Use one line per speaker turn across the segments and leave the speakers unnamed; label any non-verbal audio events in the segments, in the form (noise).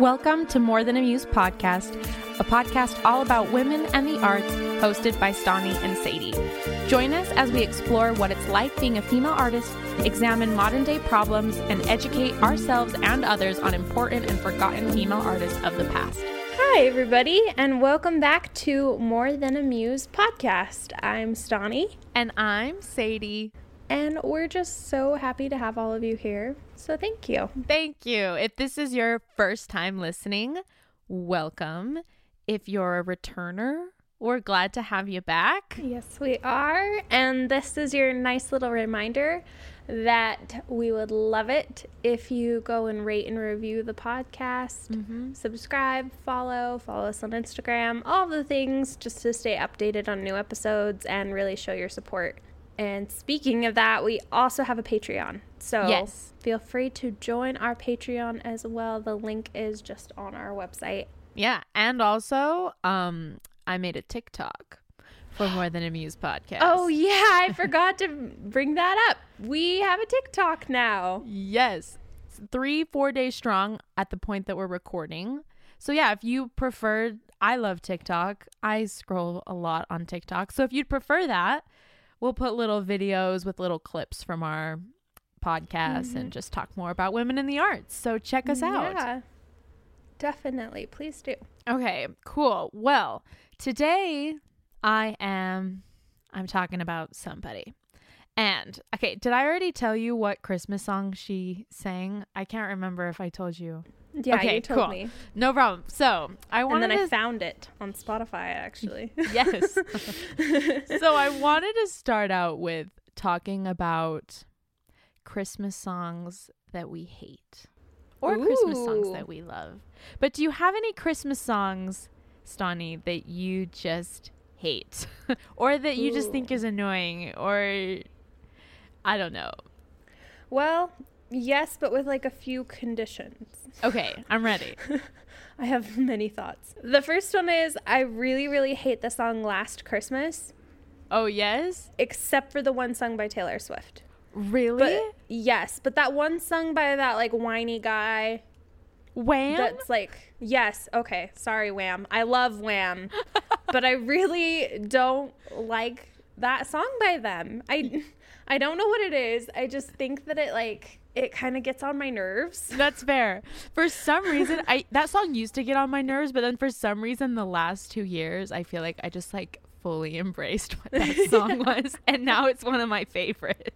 Welcome to More Than a Muse podcast, a podcast all about women and the arts, hosted by Stauney and Sadie. Join us as we explore what it's like being a female artist, examine modern day problems, and educate ourselves and others on important and forgotten female artists of the past.
Hi, everybody, and welcome back to More Than a Muse podcast. I'm Stauney,
And I'm Sadie.
and we're just so happy to have all of you here. So, thank you.
Thank you. If this is your first time listening, welcome. If you're a returner, we're glad to have you back.
Yes, we are. And this is your nice little reminder that we would love it if you go and rate and review the podcast, mm-hmm. subscribe, follow, follow us on Instagram, all the things just to stay updated on new episodes and really show your support. And speaking of that, we also have a Patreon. So
Yes.
feel free to join our Patreon as well. The link is just on our website.
Yeah, and also, um, I made a TikTok for More Than a Muse podcast. (gasps)
Oh, yeah, I forgot to bring that up. We have a TikTok now.
yes, It's three, four days strong at the point that we're recording. So yeah, if you prefer, I love TikTok. I scroll a lot on TikTok. So if you'd prefer that, we'll put little videos with little clips from our podcast and mm-hmm. just talk more about women in the arts. So check us out.
Yeah, definitely. Please do.
Okay, cool. Well, today I am I'm talking about somebody. And okay, did I already tell you what Christmas song she sang? I can't remember if I told you.
Yeah,
okay,
you told
cool.
me.
No problem. So, I wanted.
And then I found it on Spotify, actually. (laughs)
Yes. (laughs) so I wanted to start out with talking about Christmas songs that we hate or Christmas songs that we love. But do you have any Christmas songs, Stauney, that you just hate (laughs) or that you just think is annoying or I don't know.
well, yes, but with like a few conditions.
Okay, I'm ready. (laughs)
I have many thoughts. The first one is I really, really hate the song Last Christmas,
Oh, yes?
except for the one sung by Taylor Swift.
Really?
But yes, but that one sung by that like whiny guy
Wham?
that's like, yes, okay, sorry, Wham. I love Wham, (laughs) but I really don't like that song by them. I, (laughs) I don't know what it is. I just think that it like it kind of gets on my nerves. (laughs)
That's fair. For some reason, I that song used to get on my nerves, but then for some reason, the last two years, I feel like I just like fully (laughs) embraced what that (laughs) song was, and now it's one of my favorites.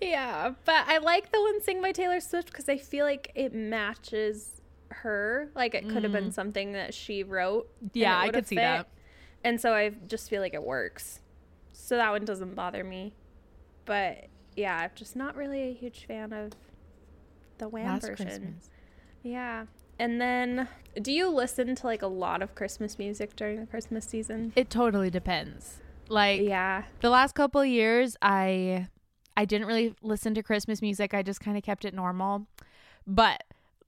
yeah, but I like the one sing by Taylor Swift because I feel like it matches her. Like it could have been something that she wrote.
Mm. Yeah, I could see that.
And so I just feel like it works. So that one doesn't bother me. But yeah, I'm just not really a huge fan of the Wham
Last
version.
Christmas.
Yeah. And then do you listen to like a lot of Christmas music during the Christmas season?
It totally depends. Like
Yeah.
the last couple of years, I I didn't really listen to Christmas music. I just kind of kept it normal. But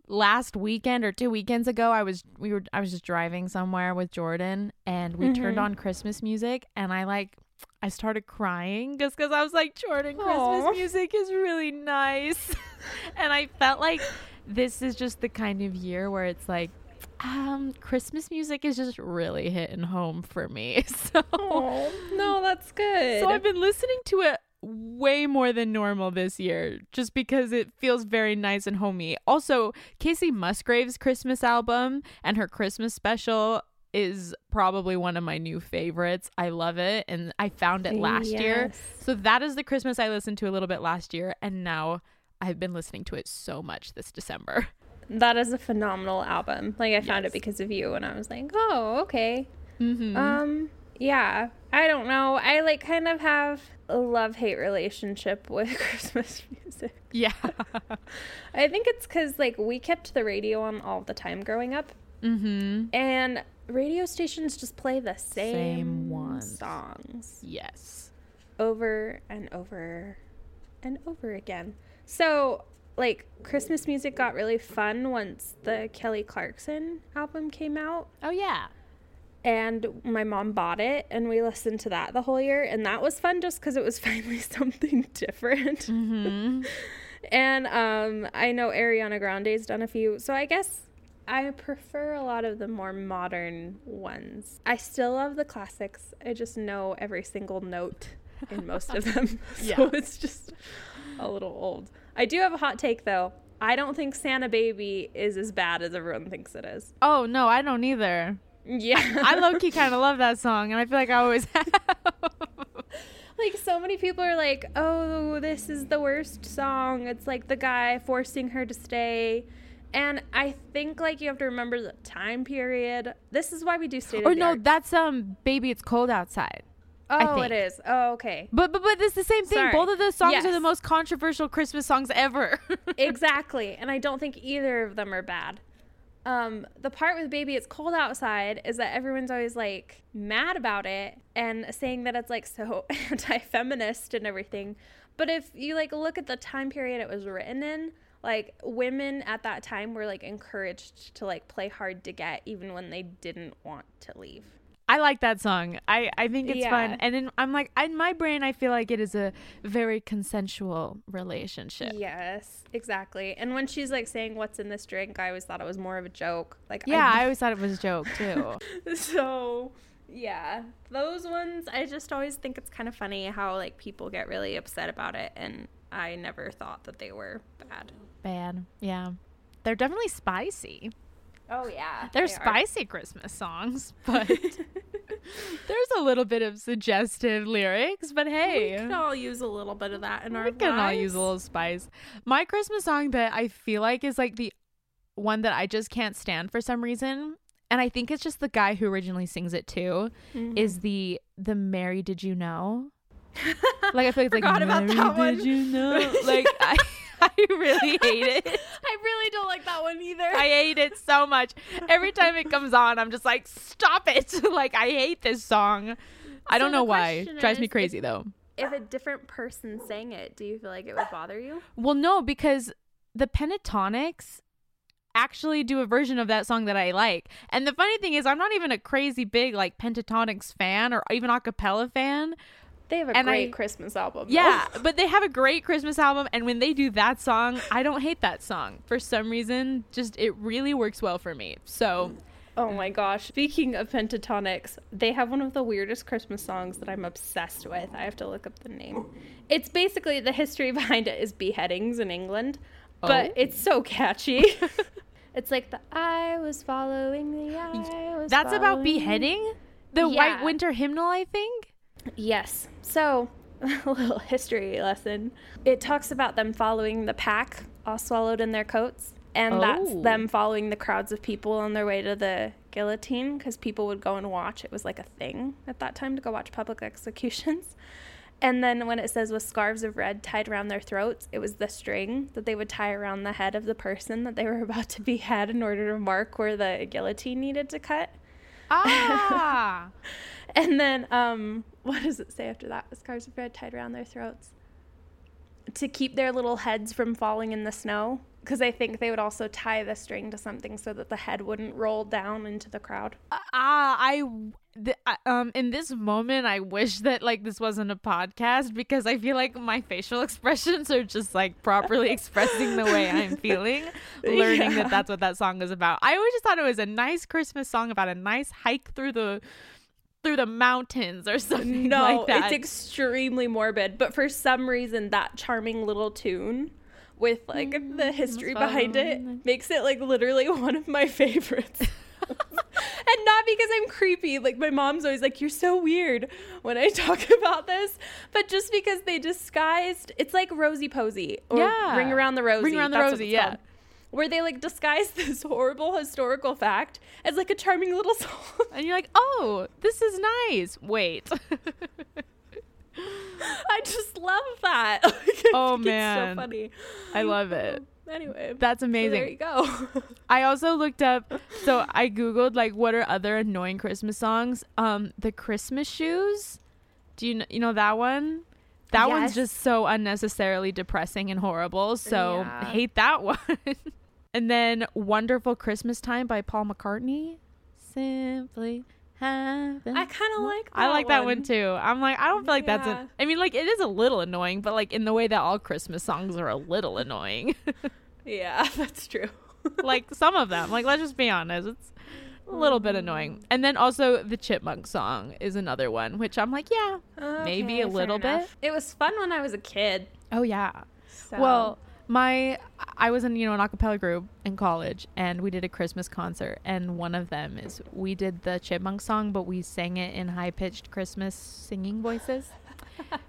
last weekend or two weekends ago, I was we were I was just driving somewhere with Jordan, and we turned
Mhm.
on Christmas music, and I like I started crying just because I was like, Jordan, Christmas
Aw.
music is really nice, (laughs) and I felt like this is just the kind of year where it's like. Um, Christmas music is just really hitting home for me. (laughs) So,
Oh, no, that's good.
so I've been listening to it way more than normal this year just because it feels very nice and homey. Also, Kacey Musgraves' Christmas album and her Christmas special is probably one of my new favorites. I love it and I found it last year. So that is the Christmas I listened to a little bit last year and now I've been listening to it so much this December.
That is a phenomenal album. Like I found
Yes.
it because of you and I was like, "Oh, okay."
Mm-hmm.
Um, yeah. I don't know. I like kind of have a love hate relationship (laughs) with Christmas music.
Yeah. (laughs)
I think it's because like we kept the radio on all the time growing up,
mm-hmm.
and radio stations just play the same,
Same ones.
songs
Yes.
over and over and over again. So, like, Christmas music got really fun once the Kelly Clarkson album came out.
Oh yeah.
And my mom bought it, and we listened to that the whole year. And that was fun just because it was (laughs) finally something different.
Mm-hmm. (laughs)
and um, I know Ariana Grande's done a few. So I guess I prefer a lot of the more modern ones. I still love the classics. I just know every single note in most of them. (laughs) (laughs) so
Yeah.
it's just a little old. I do have a hot take though. I don't think Santa Baby is as bad as everyone thinks it is.
Oh no, I don't either.
Yeah.
I low key kind of love that song, and I feel like I always (laughs) have.
like so many people are like, "Oh, this is the worst song." It's like the guy forcing her to stay. And I think like you have to remember the time period. This is why we do state
or
the
no,
art.
that's um, baby, it's cold outside.
Oh, it is. Oh, okay.
But but but it's the same thing.
Sorry.
Both of those songs are the most controversial Christmas songs ever. (laughs)
exactly. And I don't think either of them are bad. Um, the part with Baby It's Cold Outside is that everyone's always like mad about it and saying that it's like so (laughs) anti feminist and everything. But if you like look at the time period it was written in, like women at that time were like encouraged to like play hard to get even when they didn't want to leave.
I like that song. I I think it's fun,
Yeah.
and in I'm like in my brain, I feel like it is a very consensual relationship.
Yes, exactly. And when she's like saying what's in this drink, I always thought it was more of a joke. Like
Yeah, (laughs) I always thought it was a joke too.
so yeah those ones i just always think it's kind of funny how like people get really upset about it and i never thought that they were bad
Bad. Yeah, they're definitely spicy.
oh yeah
They're spicy Christmas songs, (laughs) but there's a little bit of suggestive lyrics. But hey,
we can all use a little bit of that in our
we can all use a little spice. My Christmas song that I feel like is like the one that I just can't stand for some reason, and I think it's just the guy who originally sings it too,
Mhm.
is the the Mary Did You Know? (laughs) Like I feel like like
about
Mary
that one.
Did You Know? (laughs) Like I, (laughs) I really hate it. (laughs)
i really don't like that one either
I hate it so much. Every time it comes on, I'm just like, stop it. (laughs) like, I hate this song. I don't know why.
question
Drives me crazy
if-
though.
if a different person sang it do you feel like it would bother you
Well, no, because the Pentatonix actually do a version of that song that I like. And the funny thing is, I'm not even a crazy big like Pentatonix fan or even a cappella fan.
They have a
And
great
I-
christmas album.
Yeah, (laughs) but they have a great Christmas album, and when they do that song, I don't hate that song for some reason. Just it really works well for me. So
Oh my gosh. Speaking of Pentatonix, they have one of the weirdest Christmas songs that I'm obsessed with. I have to look up the name. It's basically the history (laughs) behind it is beheadings in England, oh. but
Oh.
it's so catchy. (laughs) it's like the I was following the I was
that's about beheading. The
Yeah.
White Winter Hymnal, I think.
Yes. So, (laughs) a little history lesson. It talks about them following the pack, all swallowed in their coats. And that's
Oh.
them following the crowds of people on their way to the guillotine because people would go and watch. It was like a thing at that time to go watch public executions. (laughs) And then when it says with scarves of red tied around their throats, it was the string that they would tie around the head of the person that they were (laughs) about to behead in order to mark where the guillotine needed to cut.
Ah.
And then, um, (laughs) what does it say after that? With scarves of red tied around their throats. To keep their little heads from falling in the snow. Because I think they would also tie the string to something so that the head wouldn't roll down into the crowd.
Ah, I th- I- um in this moment I wish that like this wasn't a podcast because I feel like my facial (laughs) expressions are just like properly expressing the way I'm (laughs) feeling learning
Yeah.
that that's what that song is about. I always just thought it was a nice Christmas song about a nice hike through the through the mountains or (laughs) something
No,
like that.
it's extremely morbid. But for some reason, that charming little tune with like mm, the history behind it makes it like literally (laughs) one of my favorites. (laughs) and not because I'm creepy. Like my mom's always like, "You're so weird" when I talk about this, but just because they disguised. It's like Rosie Posy or
Yeah.
Ring Around the Rosie.
Ring Around the
That's
Rosie, yeah.
called. Where they like disguise (laughs) this horrible historical fact as like a charming little (laughs) song.
And you're like, oh, this is nice. Wait. (laughs)
I just love that. Like,
Oh, man.
it's so funny.
I love it.
Anyway,
That's
so
amazing.
there you go.
I also looked up so I googled like what are other annoying Christmas songs? Um the Christmas shoes. Do you know, you know that one? That one's just so unnecessarily depressing and horrible. So
Yeah.
hate that one. And then Wonderful Christmas Time by Paul McCartney. Simply
I kind of like. That
I like that one too. I'm like, I don't feel like that's
Yeah.
a. I mean, like it is a little annoying, but like in the way that all Christmas songs are a little annoying. (laughs)
Yeah, (laughs) that's true. (laughs)
like some of them. Like let's just be honest, it's a little bit annoying. And then also the Chipmunk song is another one, which I'm like, yeah, maybe a little
fair
bit.
It was fun when I was a kid.
Oh yeah.
So.
Well, my I was in you know an acapella group in college, and we did a Christmas concert, and one of them is we did the Chipmunk song, but we sang it in high pitched Christmas singing voices. (laughs)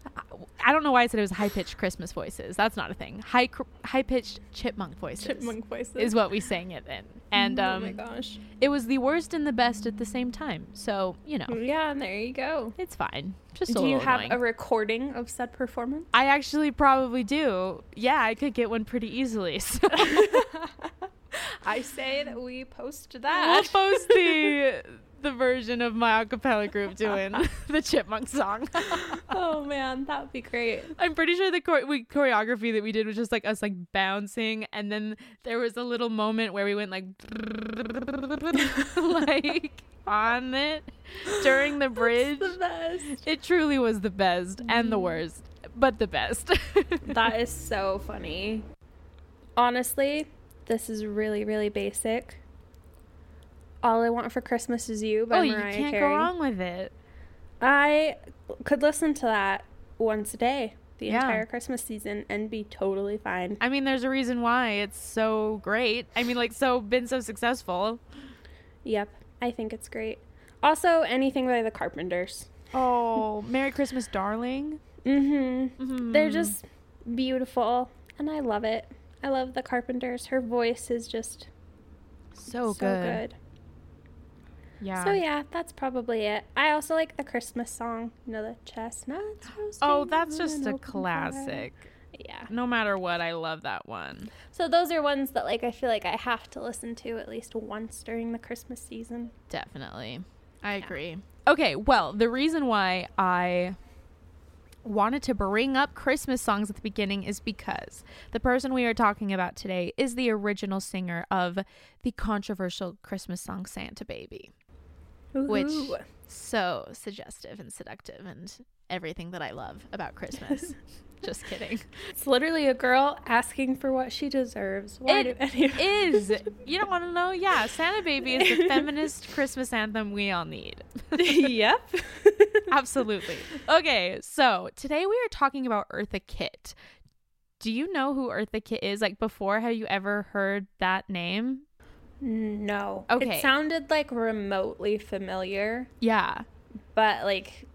I don't know why I said it was high pitched Christmas voices. That's not a thing. High cr- high pitched chipmunk voices
chipmunk voices.
is what we sang it in, and
oh my
um,
gosh.
it was the worst and the best at the same time. So you know,
Yeah, and there you go.
it's fine. Just a
Do you have
annoying.
a recording of said performance?
I actually probably do. Yeah, I could get one pretty easily. (laughs) So (laughs)
I say that we post that.
we'll post the the version of my acapella group doing (laughs) (laughs) the chipmunk song. (laughs)
oh man, that would be great.
I'm pretty sure the chore- we, choreography that we did was just like us like bouncing, and then there was a little moment where we went like like on it during the bridge.
the.
It truly was the best and the mm-hmm. worst, but the best.
That is so funny. Honestly, this is really, really basic. All I Want for Christmas Is You by
oh, you can't
Carey.
go wrong with it.
I could listen to that once a day the
Yeah.
entire Christmas season and be totally fine.
I mean, there's a reason why it's so great. I mean, like, so been so successful.
Yep, I think it's great. Also, anything by the Carpenters.
Oh, Merry Christmas, darling.
Mm-hmm.
Mhm.
They're just beautiful, and I love it. I love the Carpenters. Her voice is just
so,
so
good.
good.
Yeah.
So yeah, that's probably it. I also like the Christmas song. You know the chestnuts.
Oh, that's just a
open fire.
classic.
Yeah.
No matter what, I love that one.
So those are ones that like I feel like I have to listen to at least once during the Christmas season.
Definitely. I agree. Okay, well, the reason why I wanted to bring up Christmas songs at the beginning is because the person we are talking about today is the original singer of the controversial Christmas song Santa Baby. Which
Ooh.
so suggestive and seductive and everything that I love about Christmas. (laughs) Just kidding.
It's literally a girl asking for what she deserves. Why
It (laughs) is. (laughs) You don't want to know? Yeah, Santa Baby is the feminist Christmas anthem we all need.
yep.
Absolutely. Okay, so today we are talking about Eartha Kitt. Do you know who Eartha Kitt is? Like before, have you ever heard that name?
No.
Okay.
It sounded like remotely familiar,
Yeah.
but like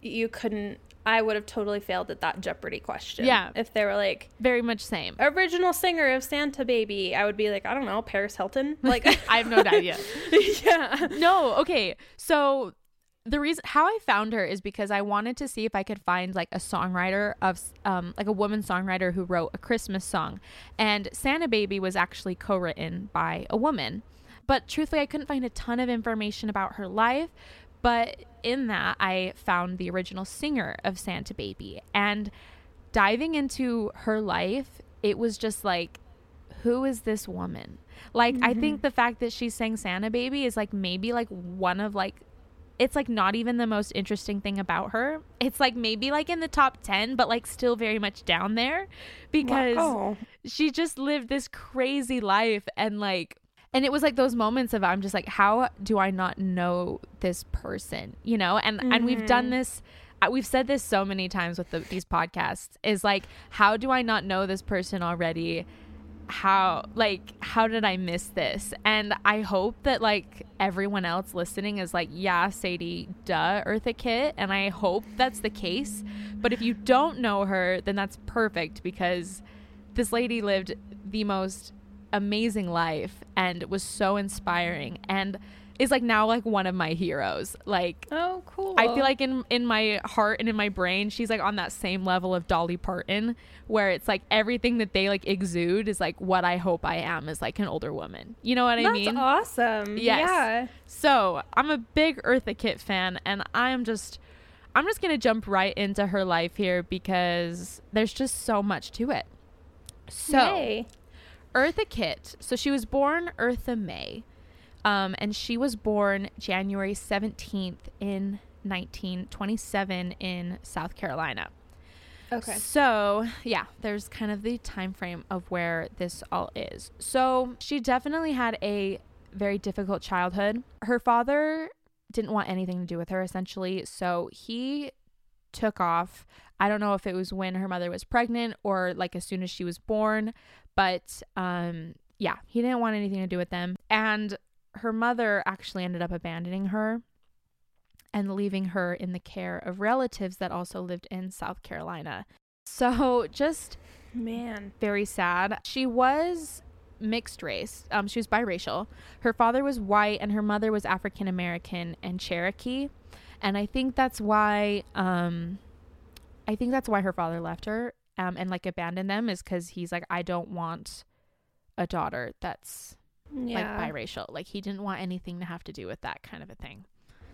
you couldn't. I would have totally failed at that Jeopardy question.
Yeah.
If they were like
Very much same.
original singer of Santa Baby, I would be like, I don't know, Paris Hilton. (laughs) Like
I have no idea. (laughs)
yeah.
No, okay. So the reason how I found her is because I wanted to see if I could find like a songwriter of um like a woman songwriter who wrote a Christmas song. And Santa Baby was actually co-written by a woman. But truthfully I couldn't find a ton of information about her life, but in that I found the original singer of Santa Baby and diving into her life, it was just like who is this woman? Like I think the fact that she sang Santa Baby is like maybe like one of like it's like not even the most interesting thing about her. It's like maybe like in the top 10 but like still very much down there because
Wow.
she just lived this crazy life and like and it was like those moments of I'm just like how do I not know this person, you know? And and we've done this uh, we've said this so many times with the, these podcasts is like how do I not know this person already? How like how did I miss this? And I hope that like everyone else listening is like, yeah, Sadie, duh, Eartha Kitt, and I hope that's the case. But if you don't know her, then that's perfect because this lady lived the most amazing life and was so inspiring and is like now like one of my heroes. Like
Oh, cool.
I feel like in in my heart and in my brain, she's like on that same level of Dolly Parton, where it's like everything that they like exude is like what I hope I am as like an older woman. You know what I mean?
That's awesome.
Yes.
Yeah.
So I'm a big Eartha Kitt fan, and I'm just, I'm just gonna jump right into her life here because there's just so much to it. So
Yay.
Eartha Kitt, so she was born Eartha Mae, um, and she was born January 17th in 1927 in South Carolina.
Okay.
So, yeah, there's kind of the time frame of where this all is. So, she definitely had a very difficult childhood. Her father didn't want anything to do with her essentially, so he took off. I don't know if it was when her mother was pregnant or like as soon as she was born, but um yeah, he didn't want anything to do with them. And her mother actually ended up abandoning her and leaving her in the care of relatives that also lived in South Carolina. So just
Man.
very sad. She was mixed race. Um, she was biracial. Her father was white and her mother was African American and Cherokee. And I think that's why um I think that's why her father left her um and like abandoned them is cuz he's like I don't want a daughter that's
Yeah.
like biracial. Like he didn't want anything to have to do with that kind of a thing.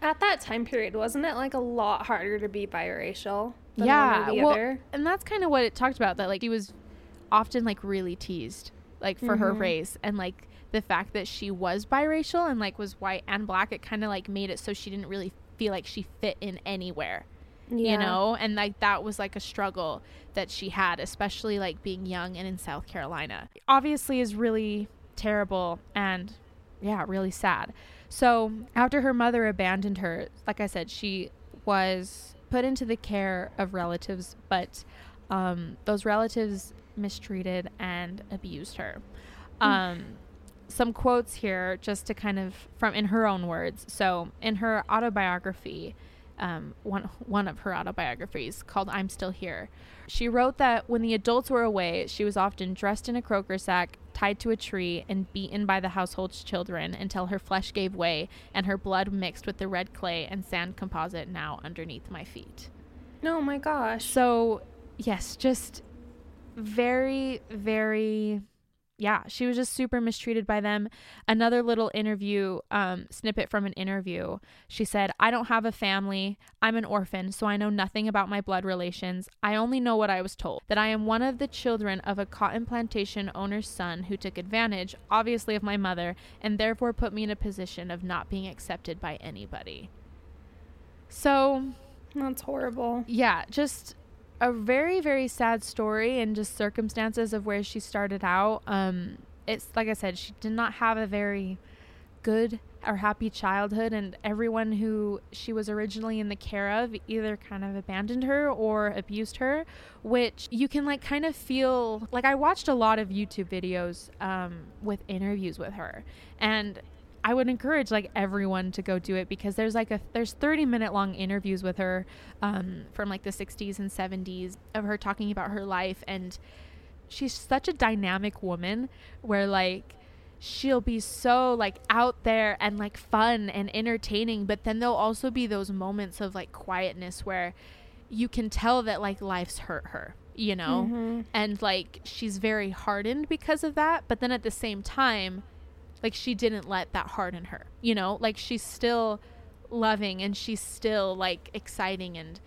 At that time period, wasn't it like a lot harder to be biracial? Than
yeah,
one or the
well,
other?
and that's kind of what it talked about. That like he was often like really teased, like for her
Mhm.
race, and like the fact that she was biracial and like was white and black, it kind of like made it so she didn't really feel like she fit in anywhere,
Yeah.
you know. And like that was like a struggle that she had, especially like being young and in South Carolina. Obviously, is really terrible and yeah, really sad. So after her mother abandoned her, like I said, she was put into the care of relatives, but um, those relatives mistreated and abused her. Um, some quotes here, just to kind of from in her own words. So in her autobiography, um, one one of her autobiographies called "I'm Still Here," she wrote that when the adults were away, she was often dressed in a croaker sack, tied to a tree, and beaten by the household's children until her flesh gave way and her blood mixed with the red clay and sand composite now underneath my feet.
Oh my gosh.
So, yes, just very, very, yeah, she was just super mistreated by them. Another little interview, um, snippet from an interview. She said, I don't have a family. I'm an orphan, so I know nothing about my blood relations. I only know what I was told that I am one of the children of a cotton plantation owner's son who took advantage, obviously, of my mother, and therefore put me in a position of not being accepted by anybody. So,
That's horrible.
yeah, just a very very sad story and just circumstances of where she started out. Um it's like I said, she did not have a very good or happy childhood and everyone who she was originally in the care of either kind of abandoned her or abused her which you can like kind of feel like i watched a lot of youtube videos um, with interviews with her and I would encourage like everyone to go do it because there's like a there's 30 minute long interviews with her um, from like the 60s and 70s of her talking about her life and she's such a dynamic woman where like she'll be so like out there and like fun and entertaining but then there'll also be those moments of like quietness where you can tell that like life's hurt her you know
Mhm.
and like she's very hardened because of that but then at the same time like she didn't let that harden her you know? Like she's still loving and she's still like exciting and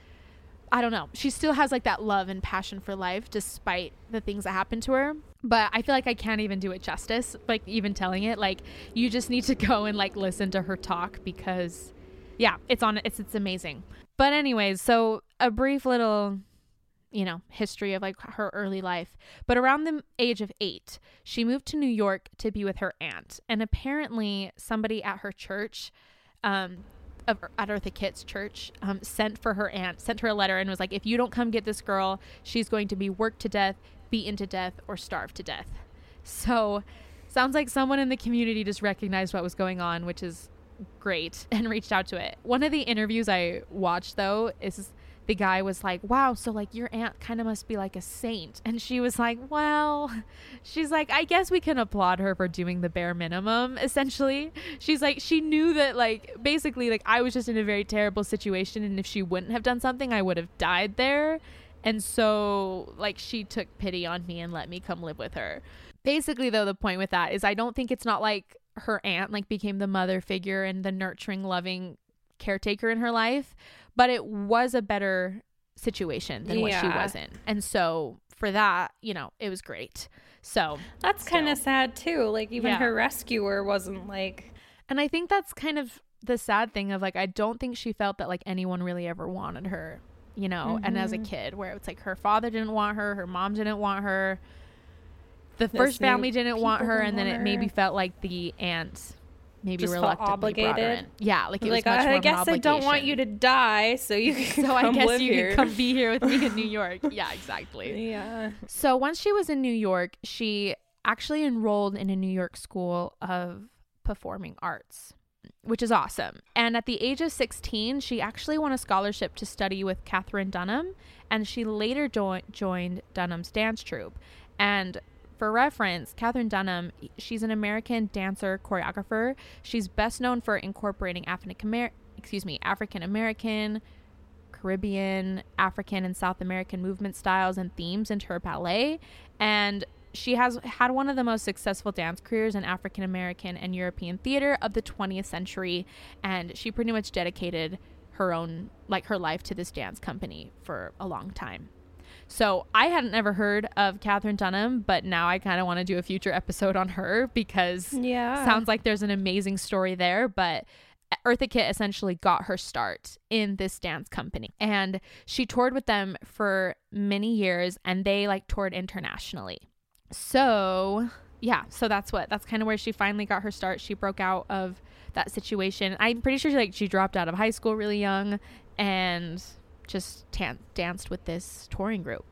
i don't know. She still has like that love and passion for life despite the things that happened to her. But i feel like i can't even do it justice like even telling it. Like you just need to (laughs) go and like listen to her talk because yeah it's on it's it's amazing. But anyways so a brief little you know, history of like her early life. But around the age of eight, she moved to New York to be with her aunt. And apparently, somebody at her church, um, of, at Eartha Kitt's church, um, sent for her aunt, sent her a letter and was like, if you don't come get this girl, she's going to be worked to death, beaten to death, or starved to death. So, sounds like someone in the community just recognized what was going on, which is great, and reached out to it. One of the interviews I watched, though, is the guy was like, Wow, so like your aunt kind of must be like a saint. And she was like, Well, (laughs) she's like, I guess we can applaud her for doing the bare minimum, essentially. She's like, She knew that, like, basically, like, I was just in a very terrible situation. And if she wouldn't have done something, I would have died there. And so, like, she took pity on me and let me come live with her. Basically, though, the point with that is I don't think it's not like her aunt, like, became the mother figure and the nurturing, loving caretaker in her life, but it was a better situation than what she was in. And so, for that, you know, it was great. So,
That's kind of sad too. Like even
Yeah.
her rescuer wasn't like
and I think that's kind of the sad thing of like, I don't think she felt that like anyone really ever wanted her, you know, and as a
Mm-hmm.
kid, where it's like her father didn't want her, her mom didn't want her, the
This
first family didn't want her,
didn't
and then it maybe felt like the aunt maybe
Just
reluctantly
obligated?
Yeah, like it
like
was much more
I guess I don't want you to die, so you can
So I guess you
here.
could come be here with me in New (laughs) York. Yeah, exactly.
Yeah.
So once she was in New York, she actually enrolled in a New York school of performing arts, which is awesome. And at the age of 16, she actually won a scholarship to study with Katherine Dunham, and she later jo- joined Dunham's dance troupe. And for reference, Katherine Dunham, she's an American dancer choreographer. She's best known for incorporating African excuse me, African American, Caribbean, African, and South American movement styles and themes into her ballet. And she has had one of the most successful dance careers in African American and European theater of the 20th century. And she pretty much dedicated her own, like her life to this dance company for a long time. So I hadn't ever heard of Katherine Dunham, but now I kind of want to do a future episode on her because
Yeah.
sounds like there's an amazing story there. But Eartha Kitt essentially got her start in this dance company, and she toured with them for many years, and they like toured internationally. So yeah, so that's what that's kind of where she finally got her start. She broke out of that situation. I'm pretty sure she, like she dropped out of high school really young, and just tan- danced with this touring group.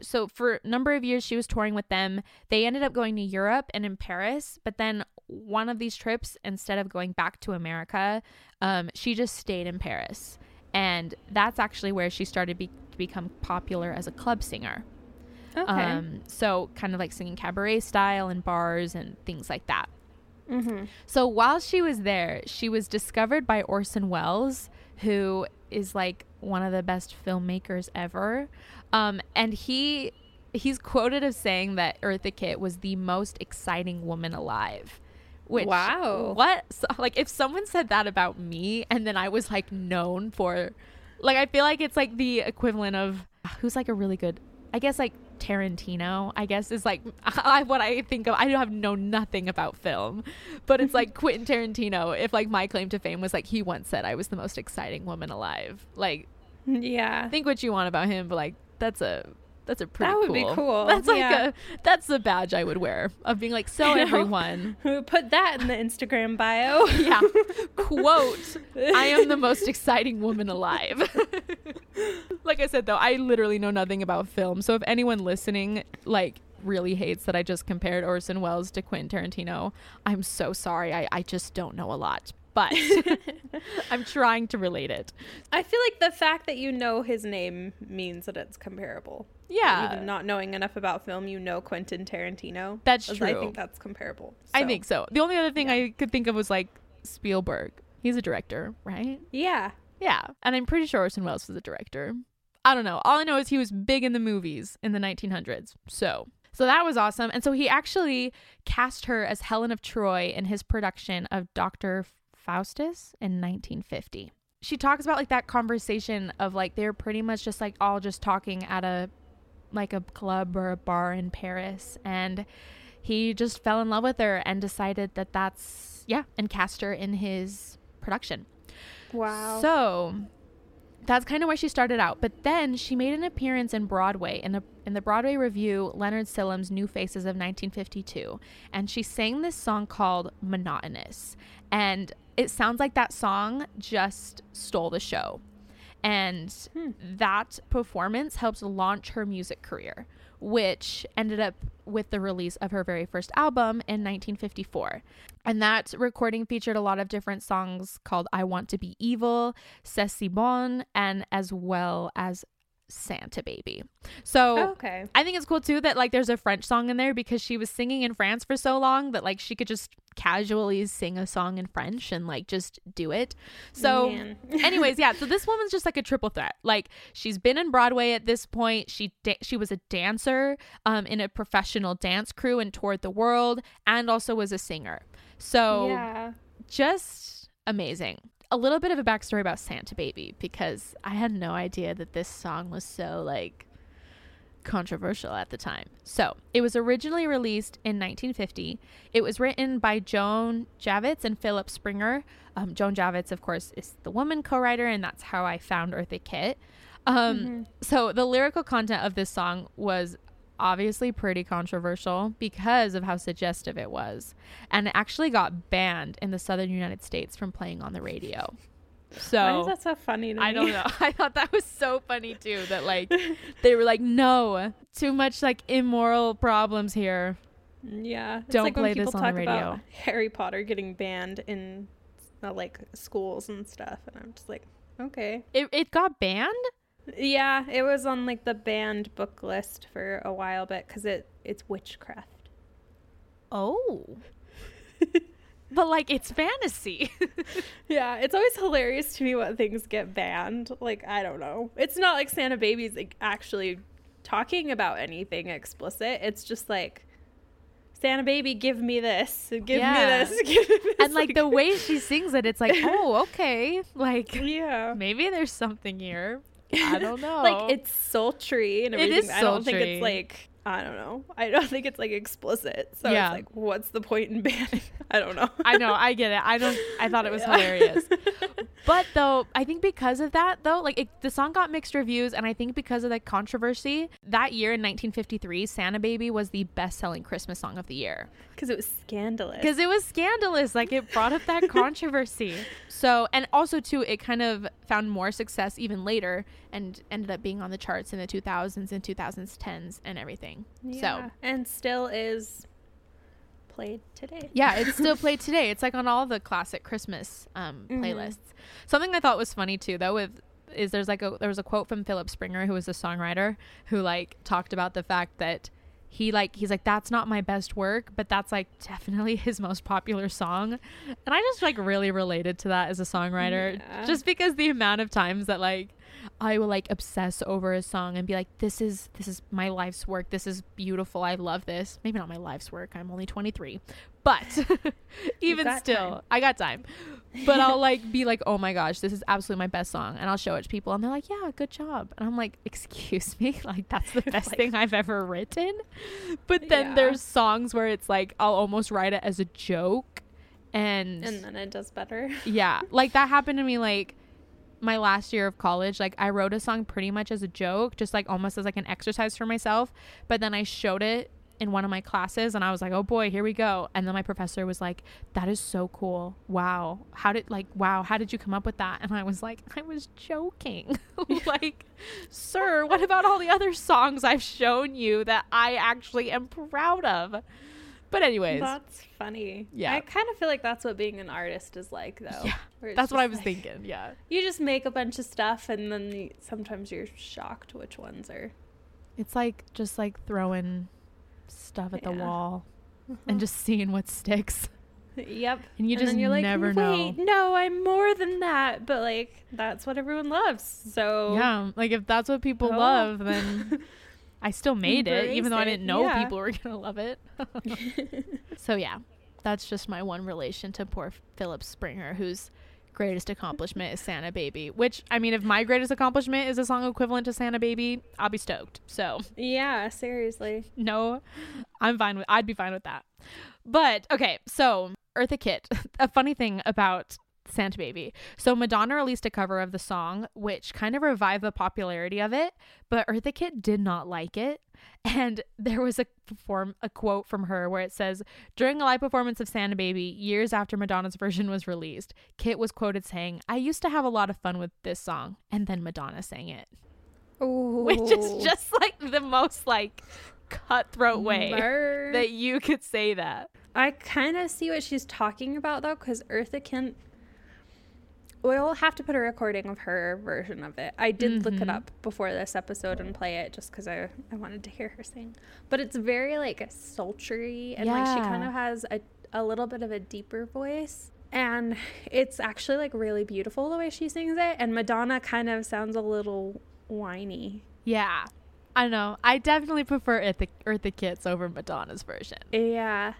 So for a number of years she was touring with them. They ended up going to Europe and in Paris, but then one of these trips instead of going back to America, um, she just stayed in Paris. And that's actually where she started be- to become popular as a club singer.
Okay.
Um, so kind of like singing cabaret style in bars and things like that.
mm-hmm.
So while she was there, she was discovered by Orson Welles, who is like one of the best filmmakers ever. Um, and he he's quoted as saying that Eartha Kitt was the most exciting woman alive. Which
Wow.
What (laughs) so, like if someone said that about me and then I was like known for like I feel like it's like the equivalent of who's like a really good I guess like Tarantino, I guess is like (laughs) I, what I think of. I have know nothing about film, but it's like (laughs) Quentin Tarantino. If like my claim to fame was like he once said I was the most exciting woman alive. Like
Yeah.
think what you want about him, but like that's a that's a pretty
That would
cool.
be cool, (laughs)
That's like
yeah.
a that's the badge I would wear of being like so (laughs) everyone. (laughs)
Put that in the Instagram bio.
Yeah. Quote, I am the most exciting woman alive. like I said though, I literally know nothing about film. So if anyone listening like really hates that I just compared Orson Welles to Quentin Tarantino, I'm so sorry. I, I just don't know a lot. But (laughs) (laughs) I'm trying to relate it.
I feel like the fact that you know his name means that it's comparable.
Yeah.
Even not knowing enough about film, you know Quentin Tarantino.
That's true.
I think that's comparable.
I think so. The only other thing I could think of was like Spielberg. He's a director, right?
Yeah.
Yeah. And I'm pretty sure Orson Welles was a director. I don't know. All I know is he was big in the movies in the 1900s. So, so that was awesome. And so he actually cast her as Helen of Troy in his production of Dr. Faustus in 1950. She talks about like that conversation of like they're pretty much just like all just talking at a like a club or a bar in Paris and he just fell in love with her and decided that that's yeah and cast her in his production.
Wow.
So that's kind of where she started out. But then she made an appearance in Broadway in the in the Broadway review Leonard Sillman's New Faces of 1952, and she sang this song called Monotonous. And it sounds like that song just stole the show. And hmm. that performance helped launch her music career, which ended up with the release of her very first album in 1954. And that recording featured a lot of different songs called I Want to Be Evil, C'est si bon, and as well as Santa Baby. So
Oh, okay.
I think it's cool too that like there's a French song in there because she was singing in France for so long that like she could just casually sing a song in French and like just do it. So (laughs) anyways, yeah, so this woman's just like a triple threat. Like she's been in Broadway at this point. She da- she was a dancer um in a professional dance crew and toured the world and also was a singer. So
yeah.
just amazing. A little bit of a backstory about Santa Baby because I had no idea that this song was so like controversial at the time. So it was originally released in 1950. It was written by Joan Javits and Philip Springer. Um, Joan Javits, of course, is the woman co-writer, and that's how I found Eartha Kitt. Um, So the lyrical content of this song was obviously pretty controversial because of how suggestive it was, and it actually got banned in the southern United States from playing on the radio. So
Why is that so funny to me?
I don't know. (laughs) I thought that was so funny too that like (laughs) they were like, no, too much like immoral problems here.
Yeah. It's
Don't
like
play
when people
this on the radio.
about Harry Potter getting banned in uh, like schools and stuff and I'm just like, okay.
It it got banned.
Yeah, it was on like the banned book list for a while but cuz it it's witchcraft.
Oh. (laughs) but like it's fantasy. (laughs)
Yeah, it's always hilarious to me what things get banned. Like, I don't know. It's not like Santa Baby's like actually talking about anything explicit. It's just like Santa Baby, give me this. Give
Yeah.
me this. (laughs) Give me this.
and like the way she sings it, it's like, oh, okay. Like
Yeah.
maybe there's something here. I (laughs) don't know.
like it's sultry and
It
everything.
is
I don't think it's like I don't know. I don't (laughs) think it's like explicit. So
Yeah.
it's like, what's the point in banning? (laughs) I don't know.
I know, I get it. I don't I thought it was (laughs)
Yeah.
hilarious. But though, I think because of that though, like it, the song got mixed reviews and I think because of the controversy, that year in 1953, Santa Baby was the best-selling Christmas song of the year.
Because it was scandalous.
Because it was scandalous, like it brought up that controversy. So, and also too, it kind of found more success even later and ended up being on the charts in the 2000s and 2010s and everything.
Yeah.
So,
and still is played today.
yeah, it's (laughs) still played today. It's like on all the classic Christmas um,
Mhm.
playlists. Something I thought was funny too, though, with is there's like a there was a quote from Philip Springer, who was a songwriter, who like talked about the fact that he like he's like that's not my best work, but that's like (laughs) definitely his most popular song, and I just like really related to that as a songwriter,
Yeah.
just because the amount of times that like I will like obsess over a song and be like, this is this is my life's work. This is beautiful. I love this. Maybe not my life's work. I'm only 23, but (laughs) even still,
time.
I got time. But I'll like be like, oh my gosh, this is absolutely my best song, and I'll show it to people, and they're like, yeah, good job, and I'm like, excuse (laughs) me, like that's the (laughs) best
Like-
thing I've ever written. But then
Yeah.
there's songs where it's like I'll almost write it as a joke, and
And then it does better.
yeah, like that happened to me like my last year of college. Like I wrote a song pretty much as a joke, just like almost as like an exercise for myself. But then I showed it in one of my classes and I was like, "Oh boy, here we go." And then my professor was like, "That is so cool. Wow. How did like wow, how did you come up with that?" And I was like, "I was joking." (laughs) like, "Sir, what about all the other songs I've shown you that I actually am proud of?" But anyways,
That's funny.
Yeah.
I kind of feel like that's what being an artist is like, though.
yeah. (laughs) That's what I was
like-
thinking. Yeah.
You just make a bunch of stuff, and then you, sometimes you're shocked which ones are.
It's like just like throwing stuff at the
Yeah.
wall mm-hmm. and just seeing what sticks. (laughs)
Yep.
And you
and
just
you're like,
never
Wait,
know.
no, I'm more than that. But like, that's what everyone loves. So
Yeah, like if that's what people
Oh.
love, then (laughs) I still made it, even
Embrace
though I didn't know
yeah.
people were gonna love it. (laughs) (laughs) (laughs) so yeah, that's just my one relation to poor Philip Springer, whose greatest accomplishment is Santa Baby. Which I mean, if my greatest accomplishment is a song equivalent to Santa Baby, I'll be stoked. So
yeah, seriously.
no, I'm fine with. I'd be fine with that. But okay, so Eartha Kitt. A funny thing about Santa Baby. So Madonna released a cover of the song, which kind of revived the popularity of it, but Eartha Kitt did not like it. (laughs) And there was a perform a quote from her where it says, "During a live performance of Santa Baby, years after Madonna's (laughs) version was released, Kitt was quoted saying, "I used to have a lot of fun with this song," and then Madonna sang it."
Ooh.
which is just like the most like cutthroat way
Mer-
that you could say that.
I kind of see what she's talking about though, because Eartha Kitt. We'll have to put a recording of her version of it. I did look it
Mhm.
up before this episode and play it just because I, I wanted to hear her sing. But it's very like sultry and like she kind of has a, a little bit of a deeper voice. And it's actually like really beautiful the way she sings it. And Madonna kind of sounds a little whiny.
Yeah. I know. I definitely prefer Eartha, Eartha Kitt's over Madonna's version.
Yeah.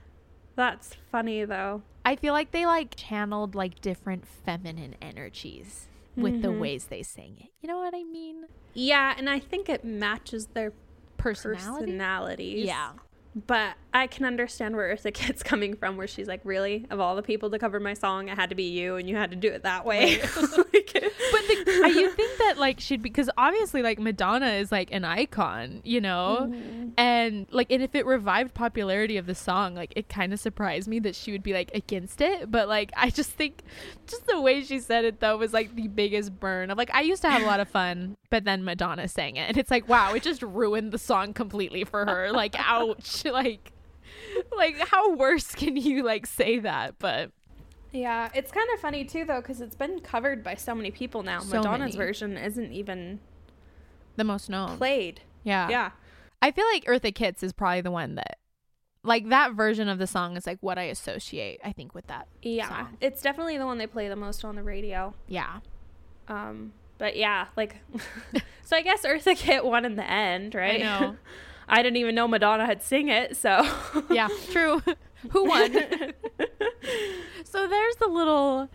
That's funny though.
I feel like they like channeled like different feminine energies with the
Mhm.
ways they sang it. You know what I mean?
Yeah, and I think it matches their
Personality.
personalities.
Yeah.
But I can understand where Eartha Kitt's (laughs) coming from, where she's like, really? Of all the people to cover my song, it had to be you, and you had to do it that way. (laughs) (laughs) Like-
But the, you think that like she'd because obviously like Madonna is like an icon, you know,
Mhm.
and like and if it revived popularity of the song, like it kind of surprised me that she would be like against it. But like I just think just the way she said it though was like the biggest burn of like I used to have a lot of fun, but then Madonna sang it, and it's like wow, it just ruined the song completely for her. Like ouch, (laughs) like like how worse can you like say that? But
Yeah, it's kind of funny too, though, because it's been covered by so many people now.
So
Madonna's
many.
version isn't even
the most known,
played.
yeah,
Yeah.
I feel like Eartha Kitt's is probably the one that, like that version of the song is like what I associate. I think with that.
Yeah.
Song.
It's definitely the one they play the most on the radio.
Yeah.
Um, but yeah, like, (laughs) so I guess Eartha Kitt won in the end, right?
I know. (laughs)
I didn't even know Madonna had sing it, so. (laughs)
Yeah. True. (laughs) Who won? so there's the little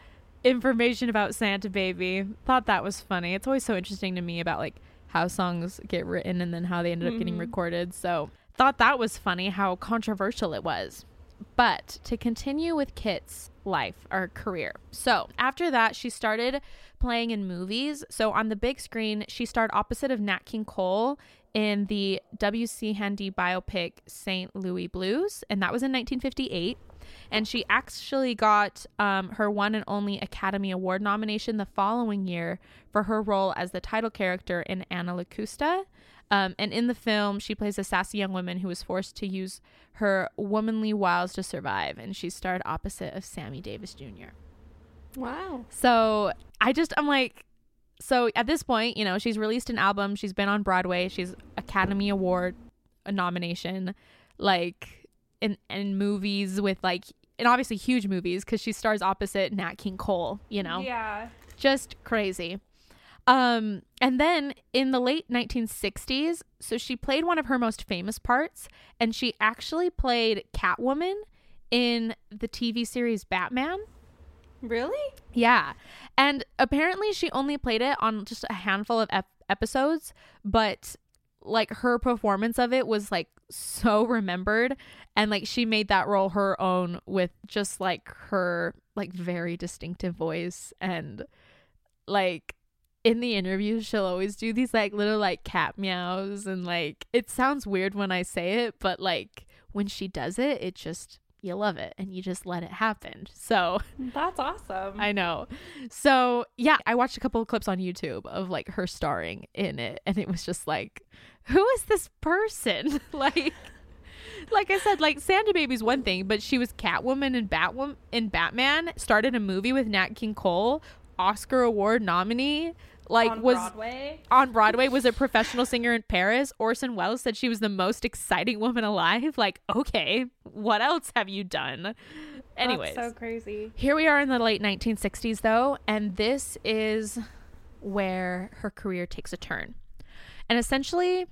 information about Santa Baby. Thought that was funny. It's always so interesting to me about like how songs get written and then how they ended up getting
Mhm.
recorded. So thought that was funny how controversial it was. But to continue with Kitt's life or career. So after that, she started playing in movies. So on the big screen, she starred opposite of Nat King Cole in the W.C. Handy biopic St. Louis Blues, and that was in 1958. And she actually got um, her one and only Academy Award nomination the following year for her role as the title character in Anna Lucasta. Um, and in the film, she plays a sassy young woman who was forced to use her womanly wiles to survive, and she starred opposite of Sammy Davis Jr.
wow.
So I just I'm like so at this point, you know, she's released an album, she's been on Broadway, she's Academy Award a nomination, like in in movies with like and obviously huge movies because she stars opposite Nat King Cole, you know.
Yeah.
Just crazy. Um and then in the late 1960s, so she played one of her most famous parts and she actually played Catwoman in the TV series Batman.
Really?
Yeah. And apparently she only played it on just a handful of ep- episodes, but like her performance of it was like so remembered and like she made that role her own with just like her like very distinctive voice and like in the interviews she'll always do these like little like cat meows and like it sounds weird when I say it but like when she does it it just you love it and you just let it happen. So (laughs)
That's awesome.
I know. So yeah, I watched a couple of clips on YouTube of like her starring in it, and it was just like, who is this person? (laughs) like, like I said, like Santa Baby's one thing, but she was Catwoman and Batwoman in Batman. Started a movie with Nat King Cole, Oscar award nominee. Like
on
was
Broadway.
on Broadway was a professional singer in Paris. Orson Welles said she was the most exciting woman alive. (laughs) Like, okay, what else have you done? Anyways,
That's so crazy.
here we are in the late 1960s, though, and this is where her career takes a turn. And essentially,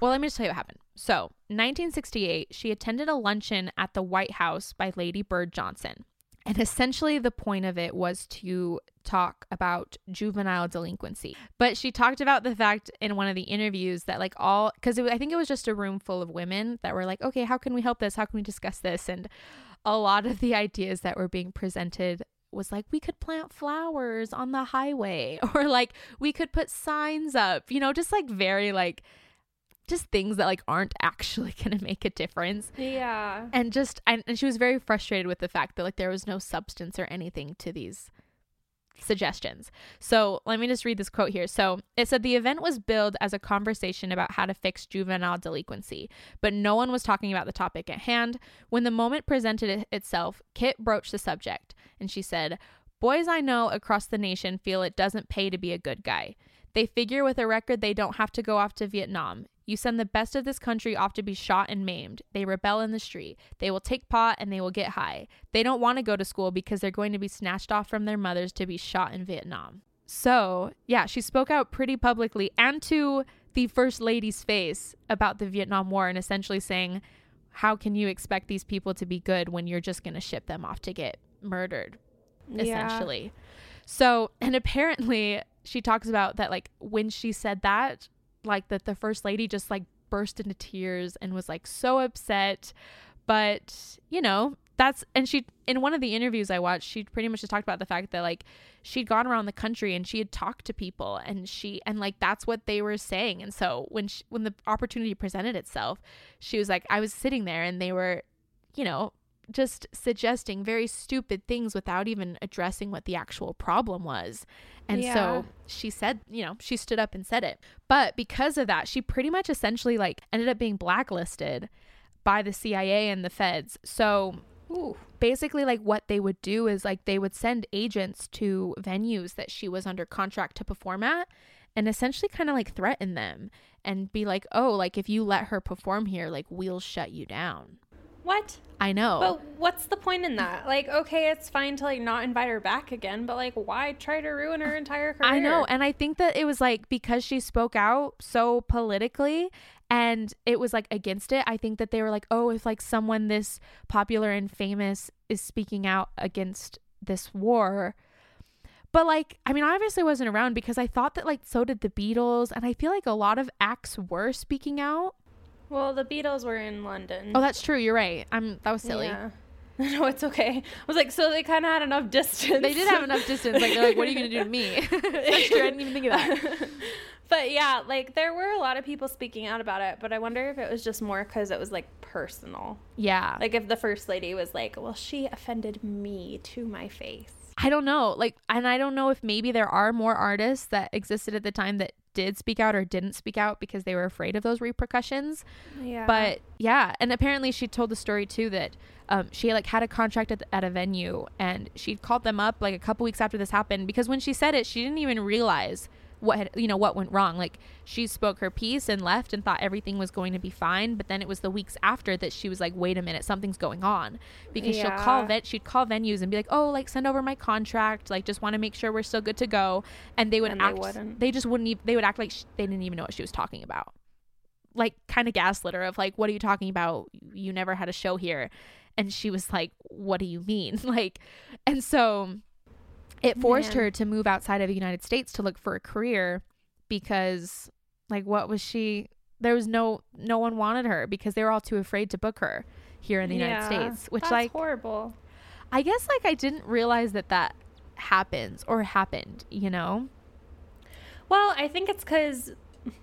well, let me just tell you what happened. So, 1968, she attended a luncheon at the White House by Lady Bird Johnson. And essentially, the point of it was to talk about juvenile delinquency. But she talked about the fact in one of the interviews that, like, all because I think it was just a room full of women that were like, okay, how can we help this? How can we discuss this? And a lot of the ideas that were being presented was like we could plant flowers on the highway (laughs) or like we could put signs up you know just like very like just things that like aren't (laughs) actually going to make a difference
Yeah.
and just and, and she was very frustrated with the fact that like there was no substance or anything to these suggestions. So let me just read this quote here. So it said the event was billed as a conversation about how to fix juvenile delinquency, but no one was talking about the topic at hand. When the moment presented itself, Kitt broached the subject and she said, Boys I know across the nation feel it doesn't pay to be a good guy. They figure with a record they don't have to go off to Vietnam. You send the best of this country off to be shot and maimed. They rebel in the street. They will take pot and they will get high. They don't want to go to school because they're going to be snatched off from their mothers to be shot in Vietnam. So, yeah, she spoke out pretty publicly and to the First Lady's face about the Vietnam War and essentially saying, How can you expect these people to be good when you're just going to ship them off to get murdered? Essentially. Yeah. So, and apparently, she talks about that, like, when she said that, like that the first lady just like burst into tears and was like so upset. But you know that's and she in one of the interviews i watched she pretty much just talked about the fact that like she'd gone around the country and she had talked to people and she and like that's what they were saying. And so when she, when the opportunity presented itself she was like i was sitting there and they were you know just suggesting very stupid things without even addressing what the actual problem was. And yeah. so she said, you know, she stood up and said it. But because of that, she pretty much essentially like ended up being blacklisted by the CIA and the feds. So Ooh. basically like what they would do is like they would send agents to venues that she was under contract to perform at and essentially kind of like threaten them and be like, "Oh, like if you let her perform here, like we'll shut you down."
What?
I know.
But what's the point in that? Like, okay, it's fine to like not invite her back again, but like why try to ruin her entire career?
I know. And I think that it was like because she spoke out so politically and it was like against it, I think that they were like, "Oh, if like someone this popular and famous is speaking out against this war, but like, I mean, I obviously wasn't around because I thought that like so did the Beatles, and I feel like a lot of acts were speaking out.
Well, the Beatles were in London.
Oh, that's true. You're right. I'm. That was silly.
Yeah. (laughs) no, it's okay. I was like, so they kind of had enough distance.
They did have (laughs) enough distance. Like, they're like, what are you gonna do to me? (laughs) that's true. I didn't even think of that.
but yeah, like there were a lot of people speaking out about it, but I wonder if it was just more because it was like personal.
Yeah.
Like if the first lady was like, well, she offended me to my face.
I don't know. Like, and I don't know if maybe there are more artists that existed at the time that did speak out or didn't speak out because they were afraid of those repercussions.
Yeah.
But yeah, and apparently she told the story too that um, she like had a contract at, at a venue and she called them up like a couple weeks after this happened because when she said it, she didn't even realize what had you know what went wrong. Like she spoke her piece and left and thought everything was going to be fine but then it was the weeks after that she was like wait a minute something's going on. Because yeah. she'll call vet she'd call venues and be like oh like send over my contract like just want to make sure we're still good to go. And they would and act they, they, just wouldn't even they would act like sh- they didn't even know what she was talking about. Like kind of gaslit her of like what are you talking about? You never had a show here. And she was like what do you mean? (laughs) Like and so it forced Man. her to move outside of the United States to look for a career because like what was she there was no no one wanted her because they were all too afraid to book her here in the yeah, United States which like
horrible
I guess like I didn't realize that that happens or happened you know
well I think it's cuz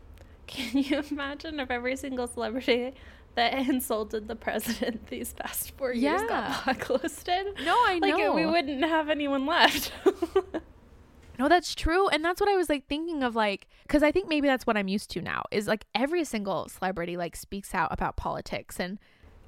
(laughs) can you imagine if every single celebrity that (laughs) insulted the president these past four yeah. years got blacklisted.
No, I
know.
Like
we wouldn't have anyone left. (laughs)
no, that's true, and that's what I was like thinking of, like, because I think maybe that's what I'm used to now is like every single celebrity like speaks out about politics, and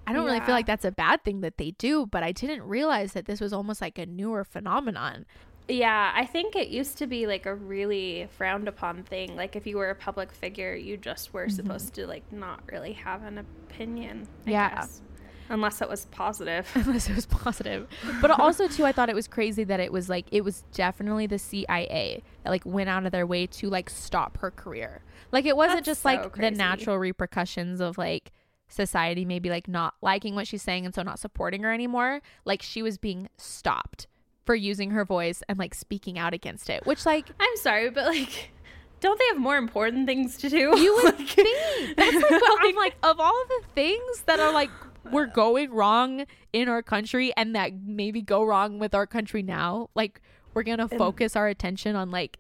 I don't yeah. really feel like that's a bad thing that they do, but I didn't realize that this was almost like a newer phenomenon.
Yeah, I think it used to be like a really frowned upon thing. Like if you were a public figure, you just were mm-hmm. supposed to like not really have an opinion. I yeah. Guess. Unless it was positive. (laughs)
Unless it was positive. But also too I thought it was crazy that it was like it was definitely the CIA that like went out of their way to like stop her career. Like it wasn't That's just so like crazy. the natural repercussions of like society maybe like not liking what she's saying and so not supporting her anymore. Like she was being stopped for using her voice and like speaking out against it, which like (sighs)
I'm sorry, but like don't they have more important things to do?
You would (laughs) like, think. That's like what I'm (laughs) like of all the things that are like we're going wrong in our country and that maybe go wrong with our country now, like we're to focus our attention on like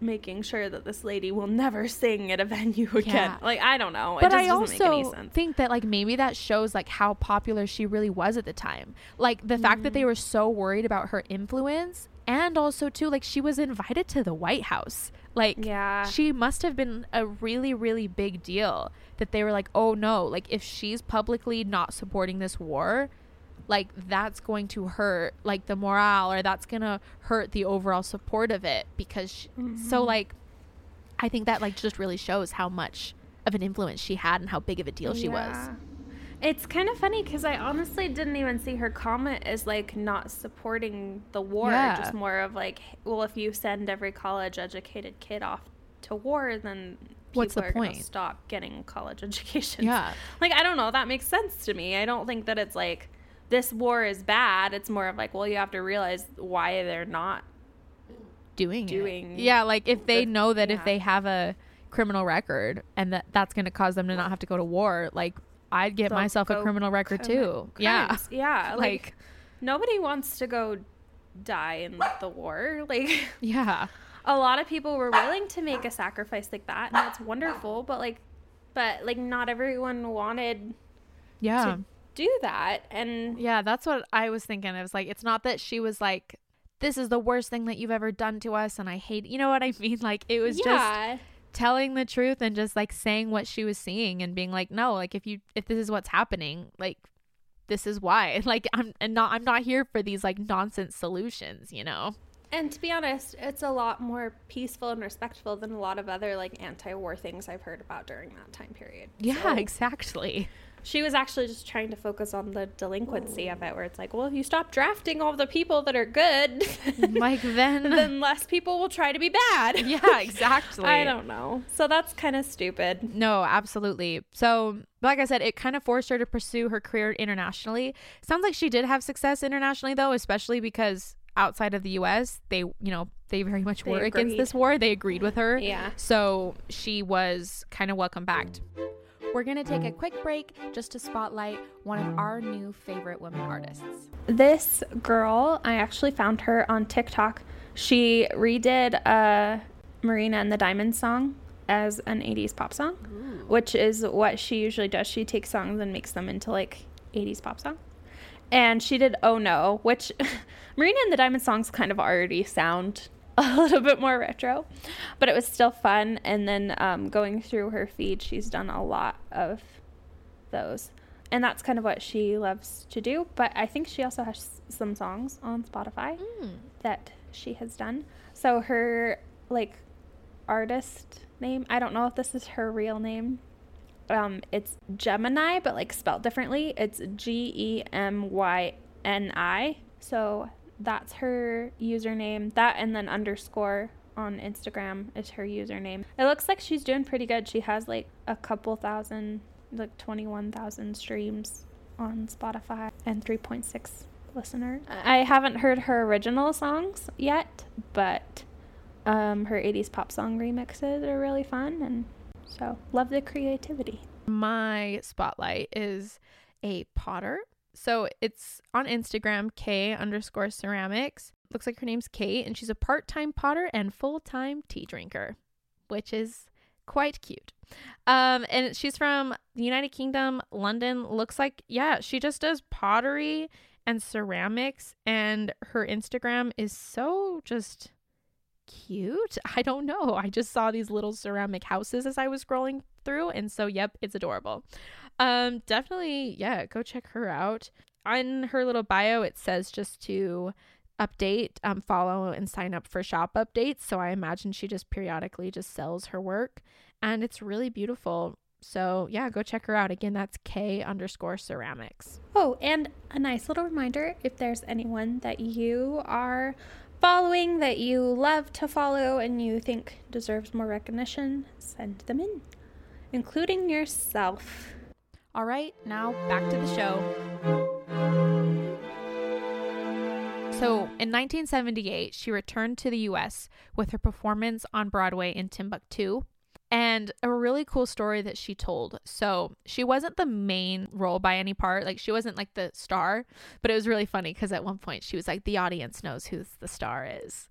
making sure that this lady will never sing at a (laughs) venue again.
Yeah.
Like I don't know.
but
it just
I
doesn't make any
also
sense.
think that like maybe that shows like how popular she really was at the time. Like the fact that
Mm.
they were so worried about her influence and also too like she was invited to the White House. Like
Yeah.
she must have been a really really big deal that they were like, "Oh no, like if she's publicly not supporting this war, like that's going to hurt like the morale or that's going to hurt the overall support of it because she, so
Mm-hmm.
like I think that like just really shows how much of an influence she had and how big of a deal she was.
It's kind of funny because I honestly didn't even see her comment as like not supporting the war.
Yeah.
Just more of like, well, if you send every college educated kid off to war, then
What's the
people are gonna
point?
Stop getting college (laughs) education.
Yeah.
Like I don't know. That makes sense to me. I don't think that it's like this war is bad. It's more of like, well, you have to realize why they're not.
Doing,
Doing
it. Yeah, like if they
the-
know that if they have a criminal record and that that's going to cause them to not have to go to war, like I'd get
they'll
myself a criminal record too. Yeah.
Yeah. (laughs) Like,
Like
nobody wants to go die in the war. (laughs) Like.
yeah.
a lot of people were willing to make a sacrifice like that and that's wonderful but like but like not everyone wanted
Yeah.
to do that and
Yeah, that's what I was thinking. It was like, it's not that she was like, this is the worst thing that you've ever done to us, and I hate. You know what I (laughs) mean? Like it was just telling the truth and just like saying what she was seeing and being like, no, like if you if this is what's happening, like this is why. (laughs) Like I'm and not I'm not here for these like nonsense solutions. You know?
and to be honest it's a lot more peaceful and respectful than a lot of other like anti-war things i've heard about during that time period
Yeah,
So,
exactly.
She was actually just trying to focus on the delinquency of it where it's like well if you stop drafting all the people that are good (laughs)
Like then. (laughs)
then less people will try to be bad
yeah, (laughs) exactly.
i don't know so that's kind of stupid
No, absolutely. So, like I said, it kind of forced her to pursue her career internationally. Sounds like she did have success internationally, though, especially because outside of the U.S., they, you know, they very much
They
were against this war. They agreed with her.
Yeah.
So she was kind of welcome back. We're going to take a quick break just to spotlight one of our new favorite women artists.
This girl, I actually found her on TikTok. She redid uh, Marina and the Diamonds song as an 80s pop song, which is what she usually does. She takes songs and makes them into like 80s pop song. And she did Oh No, which (laughs) Marina and the Diamonds songs kind of already sound (laughs) a little bit more retro, but it was still fun. And then um, going through her feed, she's done a lot of those. And that's kind of what she loves to do. But I think she also has some songs on Spotify that she has done. So her like artist name, I don't know if this is her real name. Um, it's Gemini, but like spelled differently. It's G E M Y N I. So that's her username. That and then underscore on Instagram is her username. It looks like she's doing pretty good. She has like a couple thousand, like 21,000 streams on Spotify and 3.6 listeners. I haven't heard her original songs yet, but um, her 80s pop song remixes are really fun and so love the creativity.
My spotlight is a potter. So it's on Instagram, K underscore ceramics. Looks like her name's Kate, and she's a part time potter and full time tea drinker, which is quite cute. Um, and she's from the United Kingdom, London. Looks like, yeah, she just does pottery and ceramics, and her Instagram is so just cute. (laughs) I don't know. I just saw these little ceramic houses as I was scrolling through and so yep, it's adorable. Um definitely yeah, go check her out. On her little bio it says just to update, um follow and sign up for shop updates, so I imagine she just periodically just sells her work and it's really beautiful. So yeah, go check her out. Again, that's K underscore ceramics.
Oh, and a nice little reminder if there's anyone that you are following that you love to follow and you think deserves more recognition, send them in, including yourself.
All right, now back to the show. So, in 1978, she returned to the US with her performance on Broadway in Timbuktu. And a really cool story that she told. So, she wasn't the main role by any part. Like, she wasn't like the star, but it was really funny because at one point she was like, the audience knows who the star is.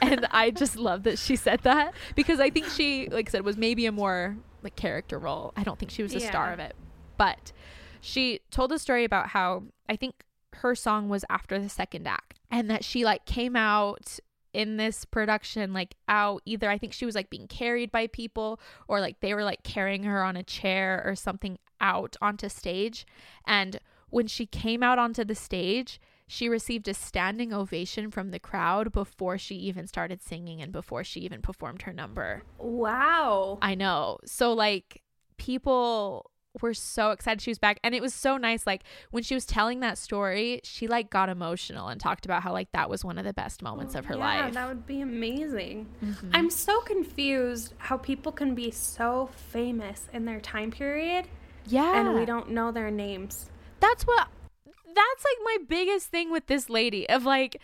and (laughs) I just love that she said that because I think she, like I said, was maybe a more like character role. I don't think she was the star of it, but she told a story about how I think her song was after the second act and that she like came out in this production like out either I think she was like being carried by people or like they were like carrying her on a chair or something out onto stage and when she came out onto the stage she received a standing ovation from the crowd before she even started singing and before she even performed her number.
Wow.
I know. So like people were so excited she was back and it was so nice like when she was telling that story she like got emotional and talked about how like that was one of the best moments of her
yeah,
life Mm-hmm.
that would be amazing. I'm so confused how people can be so famous in their time period
yeah
and we don't know their names.
that's what that's like my biggest thing with this lady of like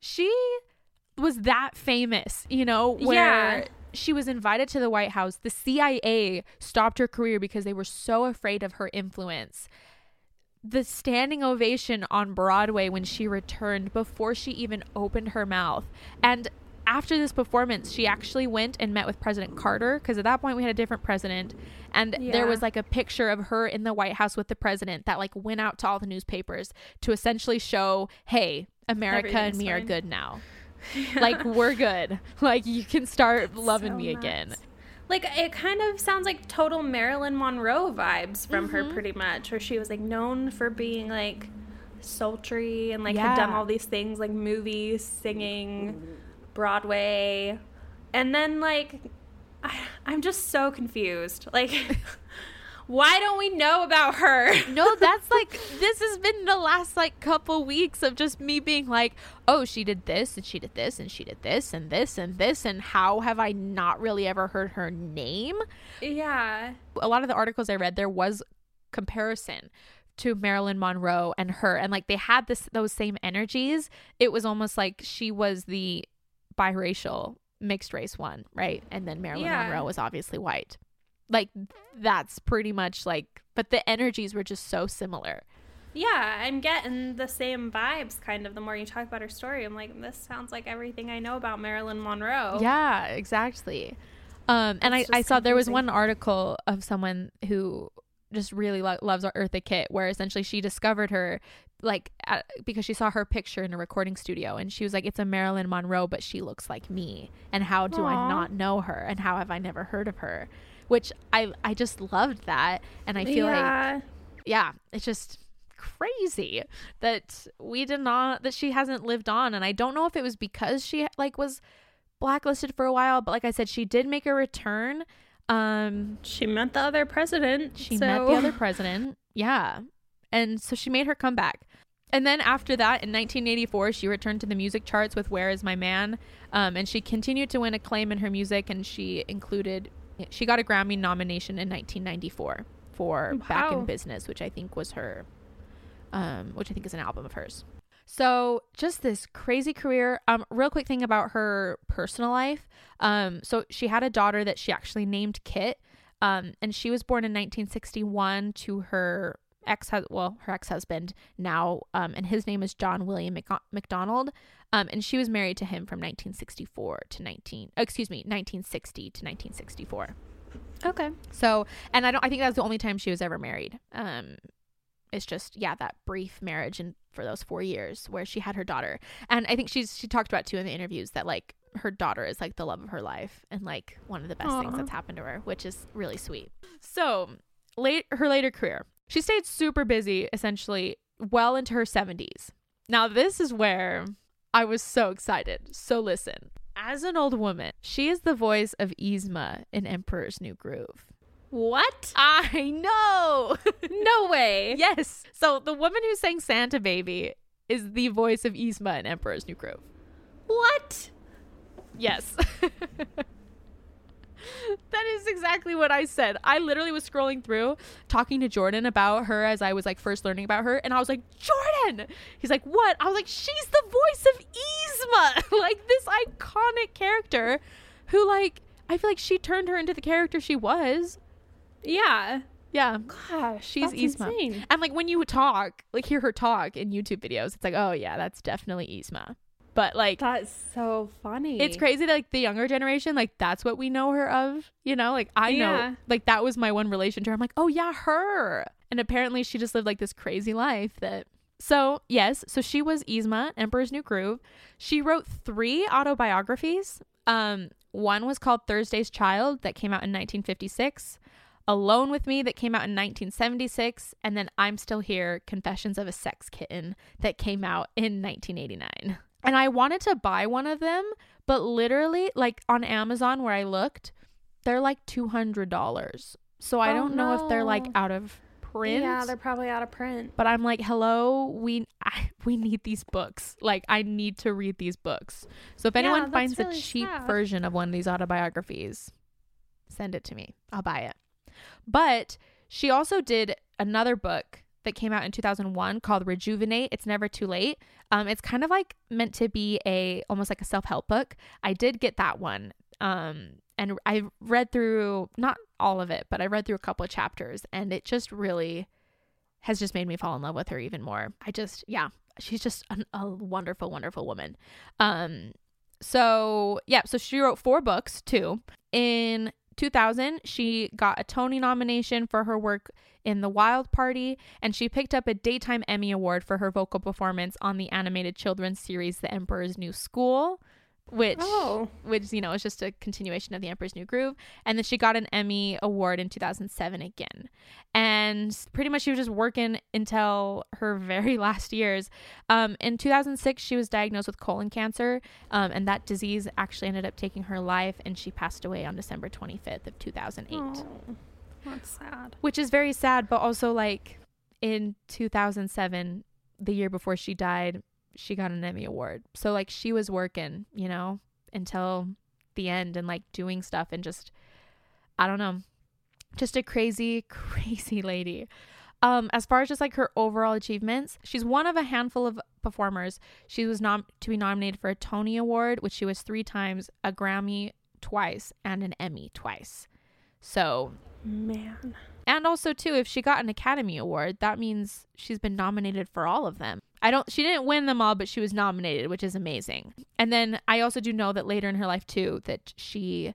she was that famous you know where
Yeah.
She was invited to the white house the cia stopped her career because they were so afraid of her influence. The standing ovation on broadway when she returned before she even opened her mouth. And after this performance she actually went and met with president carter because at that point we had a different president. And there was like a picture of her in the white house with the president that like went out to all the newspapers to essentially show hey america and me are good now (laughs) like we're good like you can start loving
So
me again.
Like it kind of sounds like total Marilyn Monroe vibes from
Mm-hmm.
her pretty much where she was like known for being like sultry and like had done all these things like movies, singing, Broadway. And then like I, I'm just so confused. Like (laughs) why don't we know about her?
no (laughs) that's like this has been the last like couple weeks of just me being like oh she did this and she did this and she did this and this and this and how have i not really ever heard her name
yeah.
a lot of the articles I read, there was comparison to Marilyn Monroe and her, and like they had this those same energies. It was almost like she was the biracial mixed race one, right? And then Marilyn
Yeah.
Monroe was obviously white. Like that's pretty much like, but the energies were just so similar.
Yeah, I'm getting the same vibes kind of the more you talk about her story. I'm like, this sounds like everything I know about Marilyn Monroe.
Yeah, exactly. Um, and I, I saw there was one article of someone who just really lo- loves Eartha Kitt, where essentially she discovered her like at, because she saw her picture in a recording studio, and she was like, "It's a Marilyn Monroe, but she looks like me." And how do I not know her? And how have I never heard of her? Which I I just loved that, and I feel like
yeah.
yeah, it's just crazy that we did not that she hasn't lived on. And I don't know if it was because she like was blacklisted for a while but like I said she did make a return. Um
she met the other president.
she
so-
met the other (laughs) president. Yeah. And so she made her comeback. And then after that in 1984 she returned to the music charts with where is my man? Um, and she continued to win acclaim in her music and she included she got a grammy nomination in 1994 for back in business which i think was her um, which i think is an album of hers. So just this crazy career. Um real quick thing about her personal life. Um so she had a daughter that she actually named Kitt. Um and she was born in 1961 to her ex husband, well her ex-husband now um and his name is john william Mc- mcdonald um and she was married to him from 1964 to 19 excuse me 1960 to 1964
Okay.
so, and I don't, I think that's the only time she was ever married. Um, it's just, yeah, that brief marriage and for those four years where she had her daughter. And I think she's, she talked about too in the interviews that like her daughter is like the love of her life and like one of the best things that's happened to her, which is really sweet. So, late, her later career, she stayed super busy essentially well into her 70s. Now, this is where I was so excited. So, listen. As an old woman, she is the voice of Yzma in Emperor's New Groove.
What?
I know. (laughs)
No way.
yes. So the woman who sang Santa Baby is the voice of Yzma in Emperor's New Groove.
What?
Yes. (laughs) (laughs) that is exactly what I said. I literally was scrolling through talking to Jordan about her as I was like first learning about her and I was like, "Jordan." He's like, "What?" I was like, "She's the voice of Yzma." (laughs) like this iconic character who like I feel like she turned her into the character she was.
Yeah.
Yeah.
Gosh,
She's Yzma.
insane.
And like when you talk, like hear her talk in YouTube videos, it's like, oh yeah, that's definitely Yzma. But like
That's so funny.
it's crazy that like the younger generation, like that's what we know her of. You know, like I know, like that was my one relation to her. I'm like, oh yeah, her. And apparently she just lived like this crazy life that. So yes, so she was Yzma, Emperor's New Groove. She wrote three autobiographies. Um, one was called Thursday's Child that came out in 1956. Alone with Me that came out in 1976, and then I'm Still Here Confessions of a Sex Kitten that came out in 1989. And I wanted to buy one of them, but literally, like on Amazon where I looked, they're like $200. So I
Oh,
don't know if they're like out of print.
Yeah, they're probably out of print.
but I'm like, hello, we I, we need these books. Like, I need to read these books. So if anyone finds
really
a cheap
sad.
version of one of these autobiographies, send it to me. I'll buy it. But she also did another book that came out in 2001 called Rejuvenate. It's never too late. Um, it's kind of like meant to be a almost like a self help book. I did get that one. Um, and I read through not all of it, but I read through a couple of chapters, and it just really has just made me fall in love with her even more. I just, yeah, she's just an, a wonderful, wonderful woman. Um, so yeah, so she wrote four books too. In 2000, she got a Tony nomination for her work in The Wild Party, and she picked up a Daytime Emmy Award for her vocal performance on the animated children's series The Emperor's New School, which
Oh.
which you know is just a continuation of The Emperor's New Groove. And then she got an Emmy Award in 2007 again, and pretty much she was just working until her (laughs) very last years. Um, in 2006, she was diagnosed with colon cancer, um, and that disease actually ended up taking her life, and she passed away on December 25th of 2008
Oh, that's sad.
which is very sad but also like in 2007 the year before she died she got an emmy award so like she was working you know until the end and like doing stuff and just i don't know just a crazy (laughs) crazy lady um as far as just like her overall achievements she's one of a handful of performers she was nom- to be nominated for a tony award which she was three times a grammy twice and an emmy twice so
Man.
and also too, if she got an Academy Award, that means she's been nominated for all of them. I don't she didn't win them all, but she was nominated, which is amazing. And then I also do know that later in her life too that she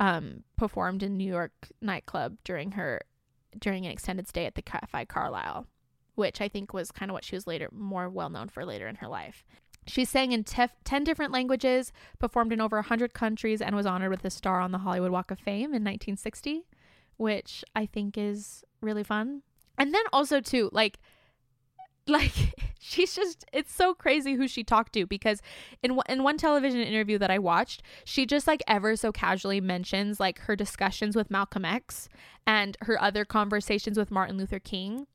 um performed in New York nightclub during her during an extended stay at the Cafe Carlyle, which I think was kind of what she was later more well known for later in her life. She sang in tef- 10 different languages, performed in over 100 countries, and was honored with a star on the Hollywood Walk of Fame in 1960 which I think is really fun. And then also too, like like (laughs) she's just it's so crazy who she talked to because in in one television interview that I watched, she just like ever so casually mentions like her discussions with Malcolm X and her other conversations with Martin Luther King.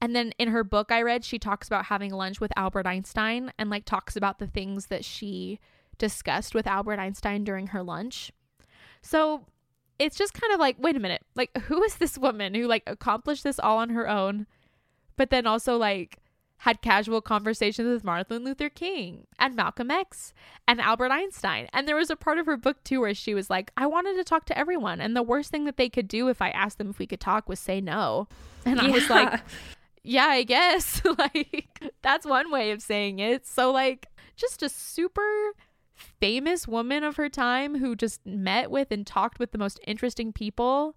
And then in her book I read, she talks about having lunch with Albert Einstein and like talks about the things that she discussed with Albert Einstein during her lunch. So it's just kind of like, wait a minute, like who is this woman who like accomplished this all on her own, but then also like had casual conversations with Martin Luther King and Malcolm X and Albert Einstein. And there was a part of her book too where she was like, I wanted to talk to everyone. And the worst thing that they could do if I asked them if we could talk was say no. And I was like, yeah, I guess. (laughs) like, that's one way of saying it. So, like, just a super famous woman of her time who just met with and talked with the most interesting people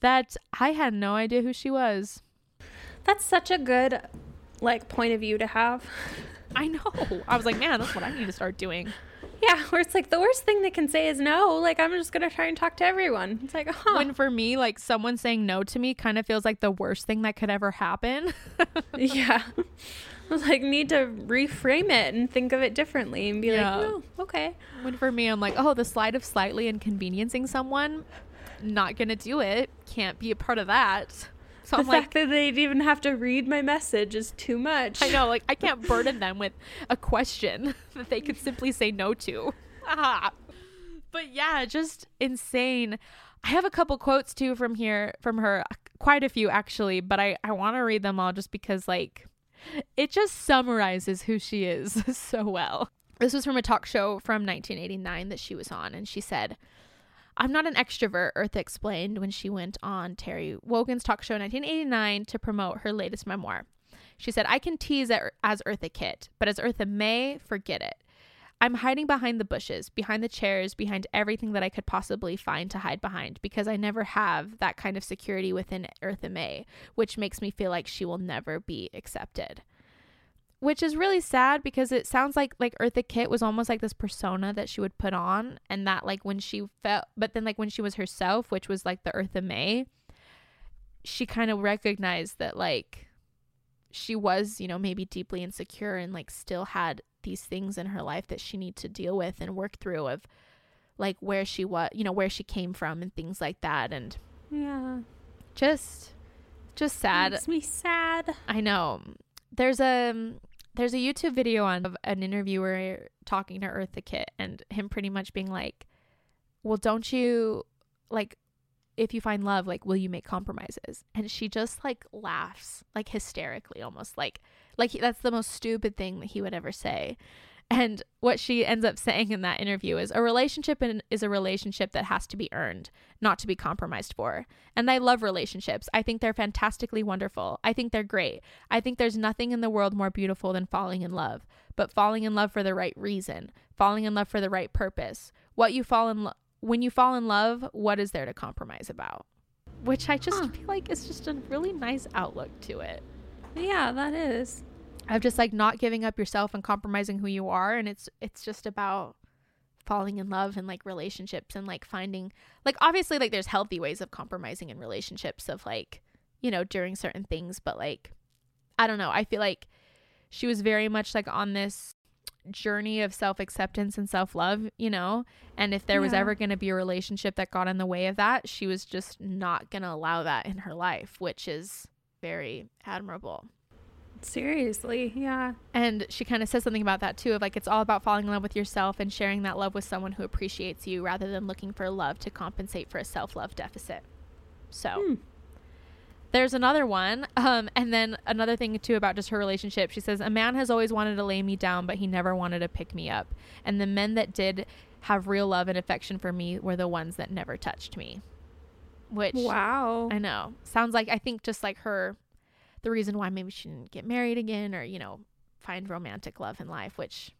that I had no idea who she was.
That's such a good like point of view to have.
I know. I was like, man, that's what I need to start doing.
Yeah, where it's like the worst thing they can say is no. Like I'm just gonna try and talk to everyone. It's like, huh?
When for me, like, someone saying no to me kind of feels like the worst thing that could ever happen. (laughs)
yeah. I was (laughs) like, need to reframe it and think of it differently and be
Yeah.
like, no, okay.
when for me, I'm like, oh, the slide of slightly inconveniencing someone, not gonna do it. Can't be a part of that. So
the
I'm like,
fact that they'd even have to read my message is too much.
I know, like I can't burden them with a question (laughs) that they could simply say no to. Ah. but yeah, just insane. I have a couple quotes too from here from her, quite a few actually, but I I want to read them all just because like it just summarizes who she is (laughs) so well. This was from a talk show from 1989 that she was on and she said I'm not an extrovert, Eartha explained when she went on Terry Wogan's talk show in 1989 to promote her latest memoir. She said, I can tease as Eartha Kitt, but as Eartha Mae, forget it. I'm hiding behind the bushes, behind the chairs, behind everything that I could possibly find to hide behind because I never have that kind of security within Eartha Mae, which makes me feel like she will never be accepted. Which is really sad because it sounds like like Eartha Kitt was almost like this persona that she would put on and that like when she felt but then like when she was herself, which was like the Eartha Mae, she kind of recognized that like she was, you know, maybe deeply insecure and like still had these things in her life that she needed to deal with and work through of like where she was, you know, where she came from and things like that and
yeah.
Just just sad.
Makes me sad.
I know. There's a um, there's a YouTube video on of an interviewer talking to Eartha Kitt and him pretty much being like, "Well, don't you like if you find love, like will you make compromises?" And she just like laughs, like hysterically almost like like he, that's the most stupid thing that he would ever say. And what she ends up saying in that interview is a relationship is a relationship that has to be earned, not to be compromised for. And I love relationships. I think they're fantastically wonderful. I think they're great. I think there's nothing in the world more beautiful than falling in love, but falling in love for the right reason, falling in love for the right purpose. What you fall in lo- when you fall in love, what is there to compromise about? Which I just huh. feel like is just a really nice outlook to it.
Yeah, that is
of just like not giving up yourself and compromising who you are and it's it's just about falling in love and like relationships and like finding like obviously like there's healthy ways of compromising in relationships of like you know during certain things but like I don't know I feel like she was very much like on this journey of self-acceptance and self-love you know and if there yeah. was ever going to be a relationship that got in the way of that she was just not going to allow that in her life which is very admirable
Seriously, yeah.
And she kind of says something about that too of like it's all about falling in love with yourself and sharing that love with someone who appreciates you rather than looking for love to compensate for a self love deficit. So hmm. there's another one. Um, and then another thing too about just her relationship. She says, A man has always wanted to lay me down, but he never wanted to pick me up. And the men that did have real love and affection for me were the ones that never touched me. Which
Wow.
I know. Sounds like I think just like her the reason why maybe she didn't get married again or, you know, find romantic love in life, which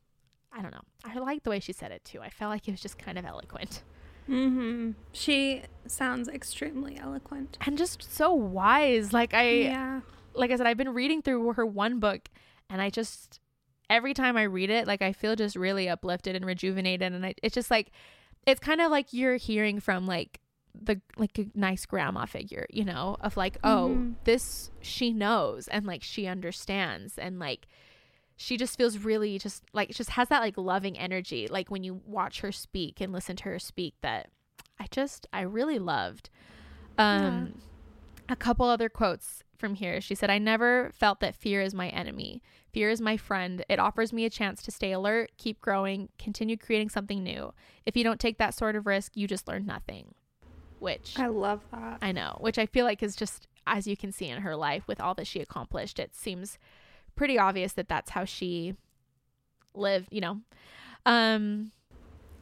I don't know. I like the way she said it too. I felt like it was just kind of eloquent.
Mm-hmm. She sounds extremely eloquent
and just so wise. Like I, yeah. like I said, I've been reading through her one book, and I just every time I read it, like I feel just really uplifted and rejuvenated, and I, it's just like it's kind of like you're hearing from like the like a nice grandma figure, you know, of like, oh, mm-hmm. this she knows and like she understands and like she just feels really just like just has that like loving energy like when you watch her speak and listen to her speak that I just I really loved. Um yeah. a couple other quotes from here. She said, I never felt that fear is my enemy. Fear is my friend. It offers me a chance to stay alert, keep growing, continue creating something new. If you don't take that sort of risk, you just learn nothing which
I love that.
I know, which I feel like is just as you can see in her life with all that she accomplished, it seems pretty obvious that that's how she lived, you know. Um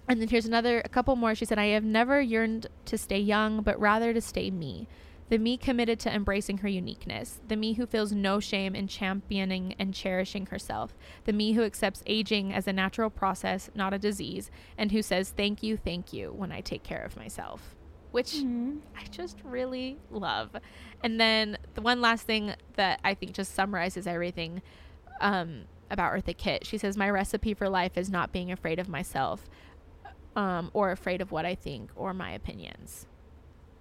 and then here's another a couple more. She said, "I have never yearned to stay young, but rather to stay me." The me committed to embracing her uniqueness. The me who feels no shame in championing and cherishing herself. The me who accepts aging as a natural process, not a disease, and who says, Thank you, thank you, when I take care of myself which mm-hmm. I just really love. And then the one last thing that I think just summarizes everything um, about Eartha Kitt. She says, "My recipe for life is not being afraid of myself, um, or afraid of what I think or my opinions."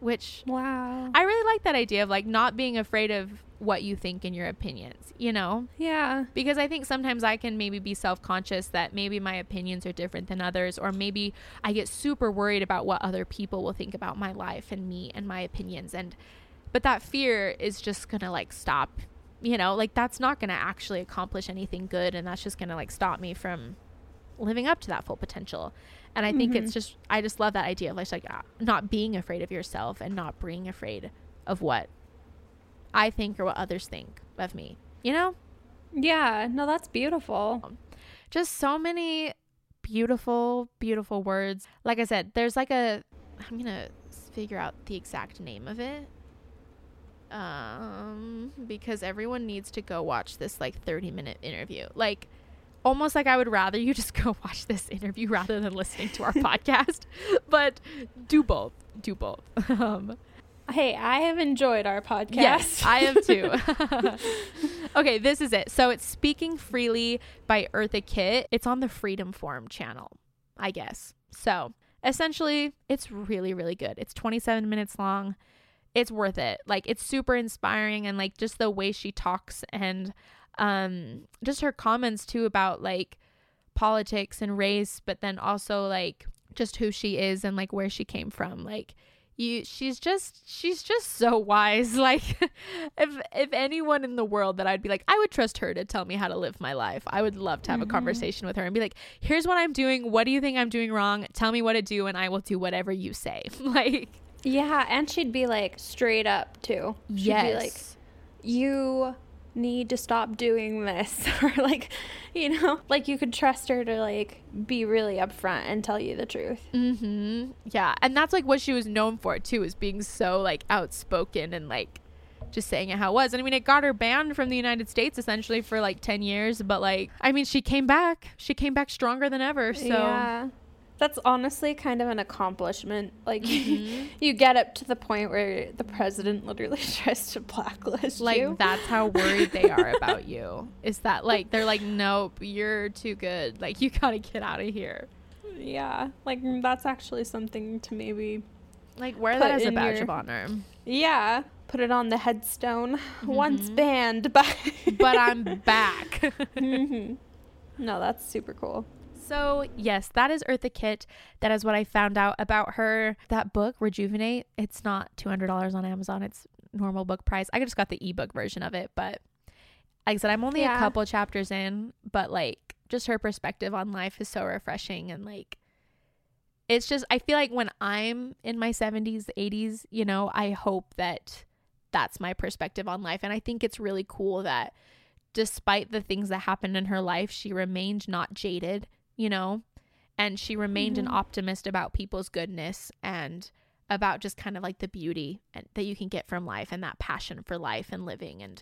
Which
wow.
I really like that idea of like not being afraid of what you think and your opinions you know?
Yeah.
Because i think sometimes i can maybe be self-conscious that maybe my opinions are different than others or maybe i get super worried about what other people will think about my life and me and my opinions and but that fear is just gonna like stop you know? Like that's not gonna actually accomplish anything good and that's just gonna like stop me from living up to that full potential and I think mm-hmm. it's just I just love that idea of like, like uh, not being afraid of yourself and not being afraid of what I think or what others think of me. You know?
Yeah, no, that's beautiful. Um,
just so many beautiful, beautiful words. Like I said, there's like a I'm gonna figure out the exact name of it. Um, because everyone needs to go watch this like 30 minute interview. Like almost like I would rather you (laughs) just go watch this interview rather than listening to our (laughs) podcast. But do both. Do both. (laughs) Um,
Hey, I have enjoyed our podcast.
Yes, I have too. okay, this is it. So it's Speaking Freely by Eartha Kitt. It's on the Freedom Forum channel, I guess. So essentially, it's really, really good. It's 27 minutes long. It's worth it. Like, it's super inspiring and like just the way she talks and um just her comments too about like politics and race, but then also like just who she is and like where she came from. Like, you she's just she's just so wise (laughs) like if if anyone in the world that i'd be like i would trust her to tell me how to live my life i would love to have
Mm-hmm.
a conversation with her and be like here's what i'm doing what do you think i'm doing wrong tell me what to do and i will do whatever you say (laughs) like
Yeah, and she'd be like straight up too. She'd be like,
yes
you need to stop doing this (laughs) or like you know like you could trust her to like be really upfront and tell you the truth.
Mm-hmm. Yeah and that's like what she was known for too is being so like outspoken and like just saying it how it was. And i mean it got her banned from the united states essentially for like 10 years but like i mean she came back. She came back stronger than ever so
yeah that's honestly kind of an accomplishment. Like
Mm-hmm. (laughs)
you get up to the point where the president literally (laughs) tries to blacklist
like
you.
Like that's how worried they are (laughs) about you. Is that like they're like nope you're too good. Like you gotta get out of here.
Yeah like that's actually something to maybe
like wear that as a badge
your-
of honor.
Yeah put it on the headstone. Once
Mhm.
banned but
but i'm back.
Mhm. no that's super cool
So, yes, that is Eartha Kitt. That is what I found out about her. That book, Rejuvenate, it's not $200 on Amazon. It's normal book price. I just got the ebook version of it, but like I said, I'm only
Yeah.
a couple chapters in, but like just her perspective on life is so refreshing and like it's just I feel like when I'm in my 70s, 80s, you know, I hope that that's my perspective on life and I think it's really cool that despite the things that happened in her life, she remained not jaded, you know, and she remained an
Mhm.
optimist about people's goodness and about just kind of like the beauty and, that you can get from life and that passion for life and living. And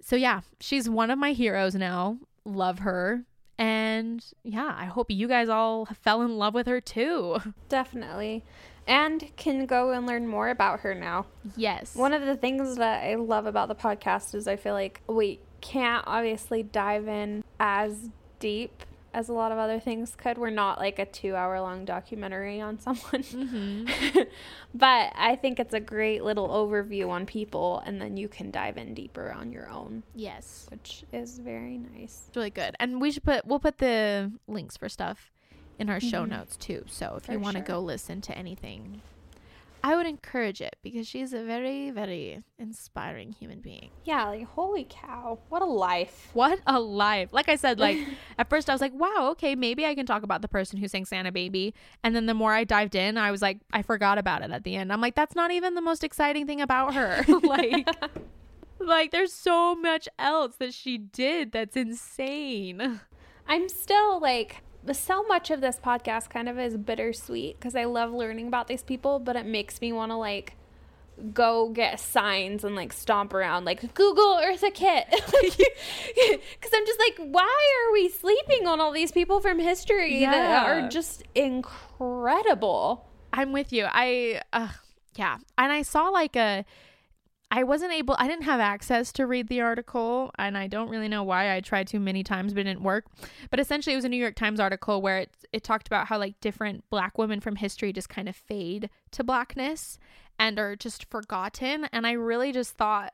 so, yeah, she's one of my heroes now. Love her. And yeah, I hope you guys all fell in love with her too. (laughs)
Definitely. And can go and learn more about her now.
Yes.
One of the things that I love about the podcast is I feel like we can't obviously dive in as deep as a lot of other things could. We're not like a two hour long documentary on someone.
Mhm. (laughs)
but I think it's a great little overview on people, and then you can dive in deeper on your own,
yes.
which is very nice.
It's really good. And we should put we'll put the links for stuff in our show
Mhm.
notes too. So if
For
you want to
sure.
go listen to anything, I would encourage it because she's a very very inspiring human being.
Yeah, like holy cow, what a life.
What a life. Like I said, like (laughs) at first I was like, wow, okay, maybe I can talk about the person who sang Santa Baby. And then the more I dived in, I was like, I forgot about it at the end. I'm like, that's not even the most exciting thing about her. (laughs) (laughs) like like there's so much else that she did that's insane.
I'm still like so much of this podcast kind of is bittersweet because I love learning about these people, but it makes me want to like go get signs and like stomp around like Google Eartha Kitt. because (laughs) (laughs) I'm just like, why are we sleeping on all these people from history that are just incredible?
I'm with you. I uh yeah. And I saw like a I wasn't able I didn't have access to read the article and I don't really know why. I tried too many times but it didn't work. But essentially it was a New York Times article where it it talked about how like different black women from history just kind of fade to blackness and are just forgotten and I really just thought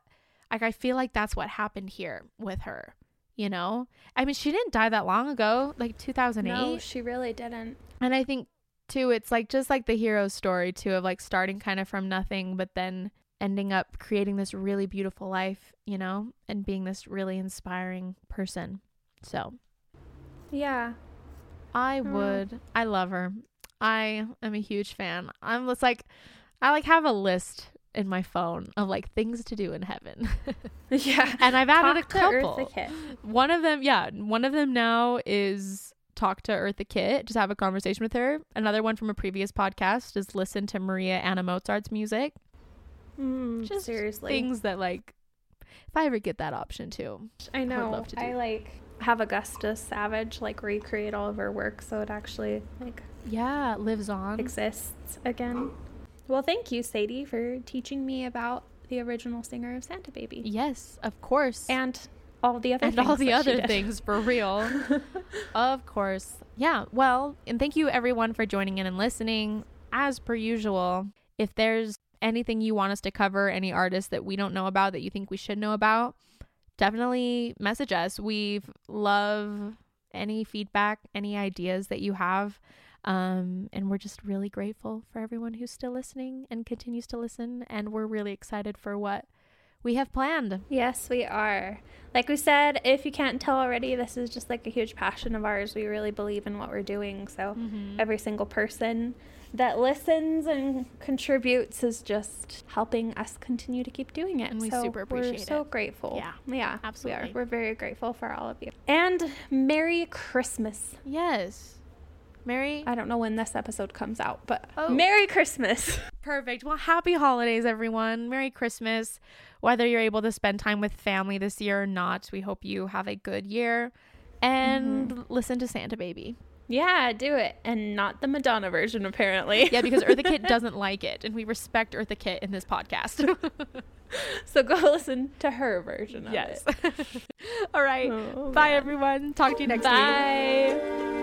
like I feel like that's what happened here with her. You know? I mean, she didn't die that long ago, like 2008.
No, she really didn't.
And I think too, it's like just like the hero story too of like starting kind of from nothing, but then ending up creating this really beautiful life, you know, and being this really inspiring person. So
Yeah.
I
Mm.
would, I love her. I am a huge fan. I'm just like, I like have a list in my phone of like things to do in heaven. (laughs) (laughs)
Yeah.
and I've added
Talk
a couple. One of them, yeah, one of them now is talk to Eartha Kitt, just have a conversation with her. Another one from a previous podcast is listen to Maria Anna Mozart's music.
Mm,
Just
seriously.
Things that like if I ever get that option too.
I know.
I, love to do.
I like have Augusta Savage like recreate all of her work so it actually like
Yeah, lives on.
exists again. Well, thank you, Sadie, for teaching me about the original singer of Santa Baby
yes, of course.
and all the other
and all the other things for real. (laughs) of course. Yeah. Well, and thank you everyone for joining in and listening. As per usual, if there's anything you want us to cover, any artists that we don't know about that you think we should know about, definitely message us. We love any feedback, any ideas that you have. Um, and we're just really grateful for everyone who's still listening and continues to listen. And we're really excited for what we have planned.
Yes, we are. Like we said, if you can't tell already, this is just like a huge passion of ours. We really believe in what we're doing. So
Mm-hmm.
every single person that listens and contributes is just helping us continue to keep doing it.
And we
So
super appreciate it.
We're so grateful.
Yeah,
yeah,
absolutely.
We are. We're very grateful for all of you. And Merry Christmas.
Yes. Merry.
I don't know when this episode comes out, but
Oh.
Merry Christmas. (laughs)
Perfect. Well, happy holidays, everyone. Merry Christmas. Whether you're able to spend time with family this year or not, we hope you have a good year and mm-hmm. listen to Santa Baby.
Yeah, do it. And not the Madonna version, apparently.
Yeah, because (laughs) Eartha Kitt doesn't like it, and we respect Eartha Kitt in this podcast. (laughs)
so go listen to her version of
yes.
it. (laughs)
All right.
Oh,
Bye,
man.
everyone. Talk to you next week.
Bye.